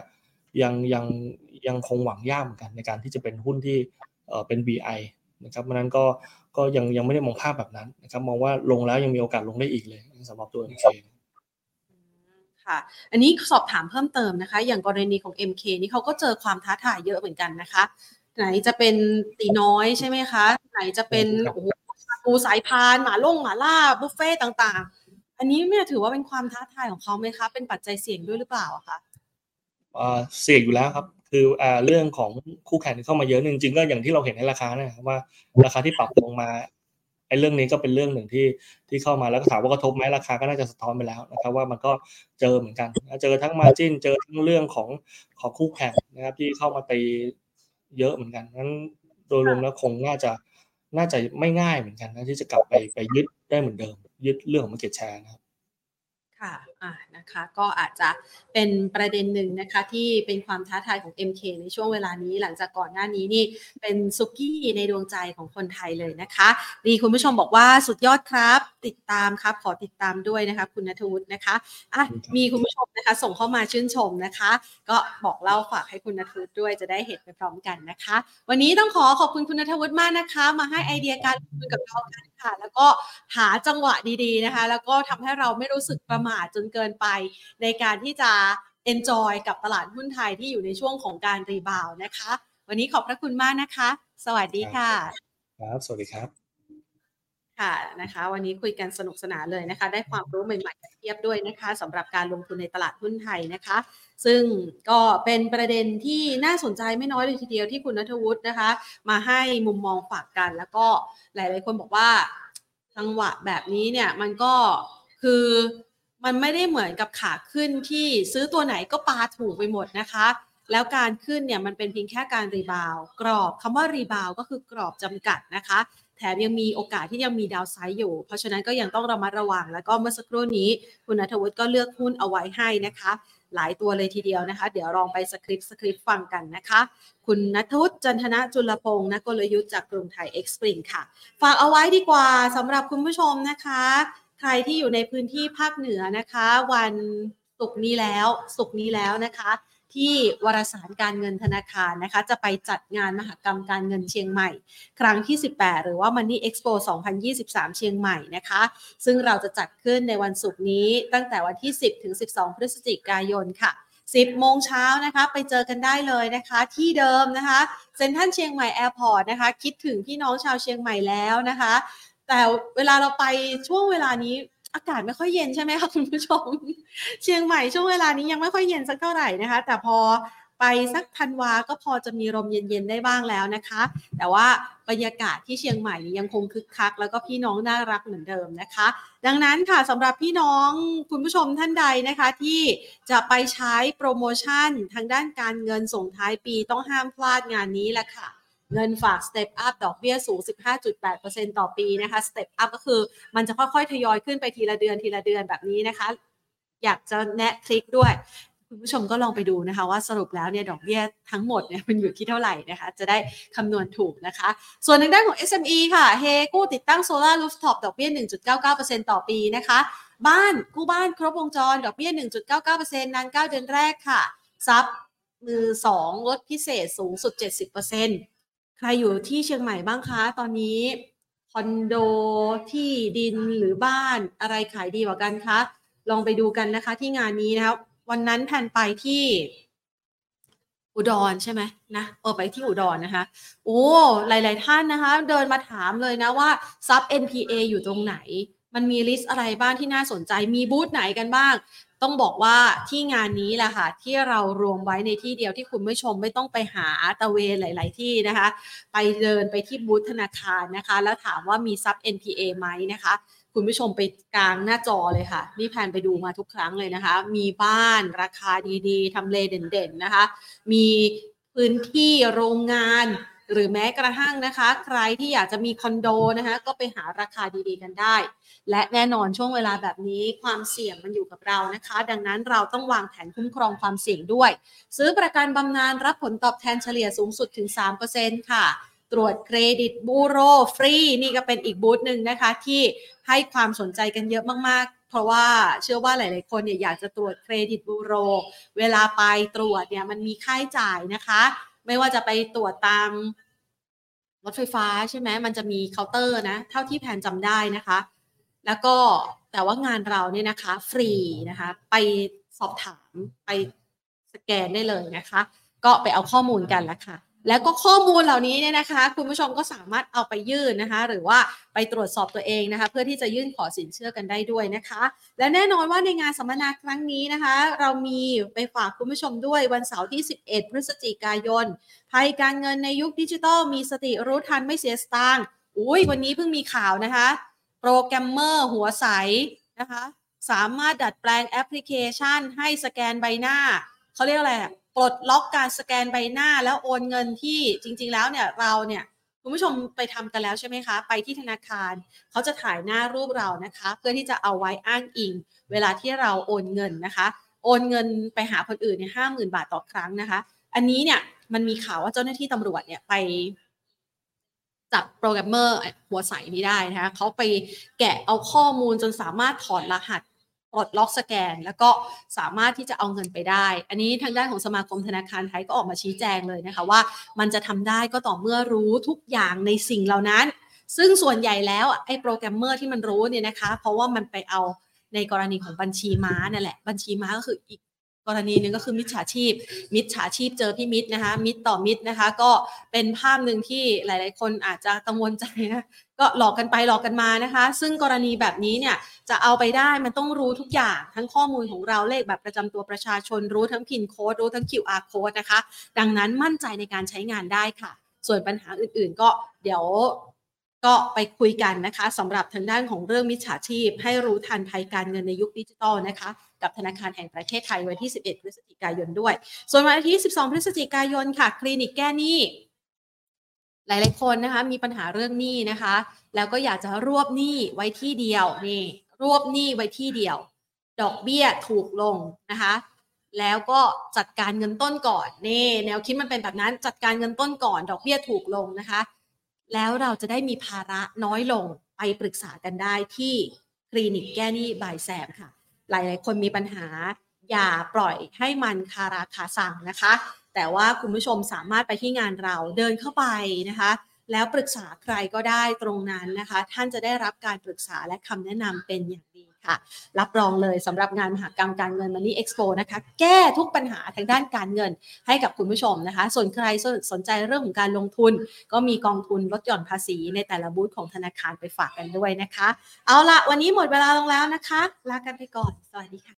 ยังยังยังคงหวังยากเหมือนกันในการที่จะเป็นหุ้นที่เป็น BI นะครับเพราะนั้นก็ก็ยังยังไม่ได้มองภาพแบบนั้นนะครับมองว่าลงแล้วยังมีโอกาสลงได้อีกเลยสำหรับตัว MK ค่ะ อันนี้สอบถามเพิ่มเติมนะคะ อย่างกรณีของ MK นี่เขาก็เจอความท้าทายเยอะเหมือนกันนะคะ ไหนจะเป็นตีน้อยใช่ไหมคะ ไหนจะเป็นโอ้โหปูสายพานหมาล่งหมาล่าบุฟเฟ่ต่างๆ อันนี้เนี่ยถือว่าเป็นความท้าทายของเขาไหมคะ เป็นปัจจัยเสี่ยงด้วยหรือเปล่าคะเสี่ยงอยู่แล้วครับคือเรื่องของคู่แข่งที่เข้ามาเยอะจริงๆก็อย่างที่เราเห็นในราคานะครับว่าราคาที่ปรับลงมา ไอ้เรื่องนี้ก็เป็นเรื่องหนึ่งที่ที่เข้ามาแล้วก็ถามว่ากระทบไหมราคาก็น่าจะสะท้อนไปแล้วนะครับ ว่ามันก็เจอเหมือนกันเจอทั้งมาจิ้นเจอทั้งเรื่องของของคู่แข่งนะครับที่เข้ามาตีเยอะเหมือนกันนั้นโดยรวมแล้วคงน่าจะน่าจะไม่ง่ายเหมือนกันนะที่จะกลับไปไปยึดได้เหมือนเดิม ยึดเรื่องของมาเก็ตแชร์นะครับ ค่ะอ่านะคะ ก็อาจจะเป็นประเด็นหนึ่งนะคะ ที่เป็นความท้าทายของ MK ในช่วงเวลานี้หลังจากก่อนหน้านี้นี่เป็นซุกี้ในดวงใจของคนไทยเลยนะคะดีคุณผู้ชมบอกว่าสุดยอดครับ ติดตามครับ ขอติดตามด้วยนะคะ คุณนัทวุฒินะคะอะมีคุณผู้ชมนะคะ ส่งเข้ามาชื่นชมนะคะ ก็บอกเล่าฝากให้คุณนัทวุฒิด้วยจะได้เห็นไปพร้อมกันนะคะ วันนี้ต้องขอขอบคุณคุณนัทวุฒิมากนะคะ มาให้ไอเดียการลงทุนกับเรากันค่ะ แล้วก็หาจังหวะดีๆนะคะ แล้วก็ทำให้เราไม่รู้สึกประมาทจนเกินไป ในการที่จะ enjoy กับตลาดหุ้นไทยที่อยู่ในช่วงของการรีบาวนะคะ วันนี้ขอบพระคุณมากนะคะ สวัสดีค่ะ ครับ สวัสดีครับค่ะนะคะ วันนี้คุยกันสนุกสนานเลยนะคะ ได้ความรู้ใหม่ๆเทียบด้วยนะคะสำหรับการลงทุนในตลาดหุ้นไทยนะคะ ซึ่งก็เป็นประเด็นที่น่าสนใจไม่น้อยเลยทีเดียวที่คุณนัทวุฒินะคะ มาให้มุมมองฝากกัน แล้วก็หลายๆคนบอกว่าจังหวะแบบนี้เนี่ยมันก็คือ มันไม่ได้เหมือนกับขาขึ้นที่ซื้อตัวไหนก็ปาถูกไปหมดนะคะ แล้วการขึ้นเนี่ยมันเป็นเพียงแค่การ rebound กรอบคำว่า rebound ก็คือกรอบจำกัดนะคะ แถมยังมีโอกาสที่ยังมี downside อยู่ เพราะฉะนั้นก็ยังต้องระมัดระวัง แล้วก็เมื่อสักครู่นี้คุณนัทวุฒิก็เลือกหุ้นเอาไว้ให้นะคะ หลายตัวเลยทีเดียวนะคะ เดี๋ยวลองไปสคริปต์สคริปต์ฟังกันนะคะคุณนัทวุฒิจันทนะจุลพงศ์นักกลยุทธ์จากกรุงไทยเอ็กซ์ปริงค่ะ ฝากเอาไว้ดีกว่าสำหรับคุณผู้ชมนะคะ ใครที่อยู่ในพื้นที่ภาคเหนือนะคะ วันศุกร์นี้แล้วศุกร์นี้แล้วนะคะ ที่วารสารการเงินธนาคารนะคะ จะไปจัดงานมหกรรมการเงินเชียงใหม่ ครั้งที่ 18 หรือว่า Money Expo 2023 เชียงใหม่นะคะ ซึ่งเราจะจัดขึ้นในวันศุกร์นี้ตั้งแต่วันที่ 10 ถึง 12 พฤศจิกายนค่ะ10โมงเช้านะคะไปเจอกันได้เลยนะคะ ที่เดิมนะคะเซ็นทรัลเชียงใหม่แอร์พอร์ตนะคะ คิดถึงพี่น้องชาวเชียงใหม่แล้วนะคะ แต่เวลาเราไปช่วงเวลานี้อากาศไม่ค่อยเย็นใช่ไหมคะคุณผู้ชม เชียงใหม่ช่วงเวลานี้ยังไม่ค่อยเย็นสักเท่าไหร่นะคะ แต่พอไปสักธันวาก็พอจะมีลมเย็นๆได้บ้างแล้วนะคะ แต่ว่าบรรยากาศที่เชียงใหม่ยังคงคึกคัก แล้วก็พี่น้องน่ารักเหมือนเดิมนะคะ ดังนั้นค่ะสำหรับพี่น้องคุณผู้ชมท่านใดนะคะ ที่จะไปใช้โปรโมชั่นทางด้านการเงินส่งท้ายปีต้องห้ามพลาดงานนี้แหละค่ะ เงินฝาก Step Up ดอกเบี้ยสูง 15.8%ต่อปีนะคะ Step Up ก็คือมันจะค่อยๆ ทยอยขึ้นไปทีละเดือนทีละเดือนแบบนี้นะคะ อยากจะแนะคลิกด้วย คุณผู้ชมก็ลองไปดูนะคะว่าสรุปแล้วเนี่ยดอกเบี้ยทั้งหมดเนี่ยมันอยู่ที่เท่าไหร่นะคะ จะได้คำนวณถูกนะคะ ส่วนทางด้านของ SME ค่ะเฮกู้ติดตั้งโซลาร์รูฟท็อปดอกเบี้ย 1.99%ต่อปีนะคะ บ้านกู้บ้านครบวงจรดอกเบี้ย 1.99%นาน 9 เดือนแรกค่ะซับมือ 2 ลดพิเศษสูงสุด 70% ใครอยู่ที่เชียงใหม่บ้างคะ ตอนนี้คอนโดที่ดินหรือบ้านอะไรขายดีกว่ากันคะ ลองไปดูกันนะคะ ที่งานนี้นะครับวันนั้นแผนไปที่อุดรใช่ไหมนะเออไปที่อุดรนะคะ โอ้หลาย ๆ ท่านนะคะ เดินมาถามเลยนะว่าซับ NPA อยู่ตรงไหน มันมี list อะไรบ้างที่น่าสนใจมีบูธไหนกันบ้าง ต้องบอกว่าที่งานนี้แหละค่ะที่เรารวมไว้ในที่เดียวที่คุณผู้ชมไม่ต้องไปหาตระเวนหลาย ๆ ที่นะคะ ไปเดินไปที่บูธธนาคารนะคะ แล้วถามว่ามีทรัพย์ NPA ไหมนะคะคุณผู้ชมไปกลางหน้าจอเลยค่ะ นี่แพนไปดูมาทุกครั้งเลยนะคะ มีบ้านราคาดีๆทำเลเด่นๆนะคะ มีพื้นที่โรงงาน หรือแม้กระทั่งนะคะ ใครที่อยากจะมีคอนโดนะคะก็ไปหาราคาดีๆกันได้ และแน่นอนช่วงเวลาแบบนี้ความเสี่ยงมันอยู่กับเรานะคะ ดังนั้นเราต้องวางแผนคุ้มครองความเสี่ยงด้วย ซื้อประกันบำนาญรับผลตอบแทนเฉลี่ยสูงสุดถึง 3%ค่ะตรวจเครดิตบูโรฟรีนี่ก็เป็นอีกบูธหนึ่งนะคะ ที่ให้ความสนใจกันเยอะมากๆ เพราะว่าเชื่อว่าหลาย ๆ คนเนี่ยอยากจะตรวจเครดิตบูโร เวลาไปตรวจเนี่ยมันมีค่าใช้จ่ายนะคะ ไม่ว่าจะไปตรวจตามรถไฟฟ้าใช่ไหมมันจะมีเคาน์เตอร์นะ เท่าที่แผนจำได้นะคะ แล้วก็แต่ว่างานเราเนี่ยนะคะ ฟรีนะคะ ไปสอบถามไปสแกนได้เลยนะคะ ก็ไปเอาข้อมูลกันแล้วค่ะ แล้วก็ข้อมูลเหล่านี้เนี่ยนะคะ คุณผู้ชมก็สามารถเอาไปยื่นนะคะ หรือว่าไปตรวจสอบตัวเองนะคะ เพื่อที่จะยื่นขอสินเชื่อกันได้ด้วยนะคะ และแน่นอนว่าในงานสัมมนาครั้งนี้นะคะ เรามีไปฝากคุณผู้ชมด้วยวันเสาร์ที่ 11 พฤศจิกายนภัยการเงินในยุคดิจิทัลมีสติรู้ทันไม่เสียสตางค์อุ้ยวันนี้เพิ่งมีข่าวนะคะ โปรแกรมเมอร์หัวใสนะคะ สามารถดัดแปลงแอปพลิเคชัน ให้สแกนใบหน้าเขาเรียกอะไรอะ ปลดล็อกการสแกนใบหน้าแล้วโอนเงินที่จริง ๆ แล้วเนี่ยเราเนี่ยคุณผู้ชมไปทำกันแล้วใช่ไหมคะ ไปที่ธนาคาร เขาจะถ่ายหน้ารูปเรานะคะ เพื่อที่จะเอาไว้อ้างอิง เวลาที่เราโอนเงินนะคะ โอนเงินไปหาคนอื่นเนี่ยห้าหมื่นบาทต่อครั้งนะคะ อันนี้เนี่ยมันมีข่าวว่าเจ้าหน้าที่ตำรวจเนี่ยไปจับโปรแกรมเมอร์หัวใสนี้ได้นะคะเขาไปแกะเอาข้อมูลจนสามารถถอดรหัส ปลดล็อกสแกน แล้วก็สามารถที่จะเอาเงินไปได้ อันนี้ทางด้านของสมาคมธนาคารไทยก็ออกมาชี้แจงเลยนะคะว่า มันจะทำได้ก็ต่อเมื่อรู้ทุกอย่างในสิ่งเหล่านั้น ซึ่งส่วนใหญ่แล้วไอ้โปรแกรมเมอร์ที่มันรู้เนี่ยนะคะ เพราะว่ามันไปเอาในกรณีของบัญชีม้านั่นแหละ บัญชีม้าก็คืออีก กรณีหนึ่งก็คือมิจฉาชีพ มิจฉาชีพเจอพี่มิตรนะคะ มิตรต่อมิตรนะคะ ก็เป็นภาพหนึ่งที่หลาย ๆ คนอาจจะกังวลใจนะก็หลอกกันไปหลอกกันมานะคะ ซึ่งกรณีแบบนี้เนี่ยจะเอาไปได้มันต้องรู้ทุกอย่างทั้งข้อมูลของเราเลขแบบประจำตัวประชาชนรู้ทั้งพินโค้ดรู้ทั้ง QR code นะคะ ดังนั้นมั่นใจในการใช้งานได้ค่ะ ส่วนปัญหาอื่น ๆ ก็เดี๋ยวก็ไปคุยกันนะคะสำหรับทางด้านของเรื่องมิจฉาชีพ ให้รู้ทันภัยการเงินในยุคดิจิทัลนะคะ กับธนาคารแห่งประเทศไทยวันที่ 11 พฤศจิกายนด้วย ส่วนวันอาทิตย์ 12 พฤศจิกายนค่ะ คลินิกแก้หนี้ หลาย ๆ คนนะคะมีปัญหาเรื่องหนี้นะคะ แล้วก็อยากจะรวบหนี้ไว้ที่เดียวนี่รวบหนี้ไว้ที่เดียว ดอกเบี้ยถูกลงนะคะแล้วก็จัดการเงินต้นก่อนนี่แนวคิดมันเป็นแบบนั้นจัดการเงินต้นก่อน ดอกเบี้ยถูกลงนะคะ แล้วเราจะได้มีภาระน้อยลงไปปรึกษากันได้ที่คลินิกแก้หนี้บายแซมค่ะ หลาย ๆ คนมีปัญหา อย่าปล่อยให้มันคาราคาสั่งนะคะ แต่ว่าคุณผู้ชมสามารถไปที่งานเราเดินเข้าไปนะคะ แล้วปรึกษาใครก็ได้ตรงนั้นนะคะ ท่านจะได้รับการปรึกษาและคำแนะนำเป็นอย่าง ค่ะ รับรองเลยสำหรับงานมหากรรมการเงินมอนี่เอ็กซ์โปนะคะ แก้ทุกปัญหาทางด้านการเงินให้กับคุณผู้ชมนะคะ ส่วนใครสนใจเรื่องของการลงทุน ก็มีกองทุนลดหย่อนภาษีในแต่ละบูธของธนาคารไปฝากกันด้วยนะคะ เอาละวันนี้หมดเวลาลงแล้วนะคะ ลากันไปก่อน สวัสดีค่ะ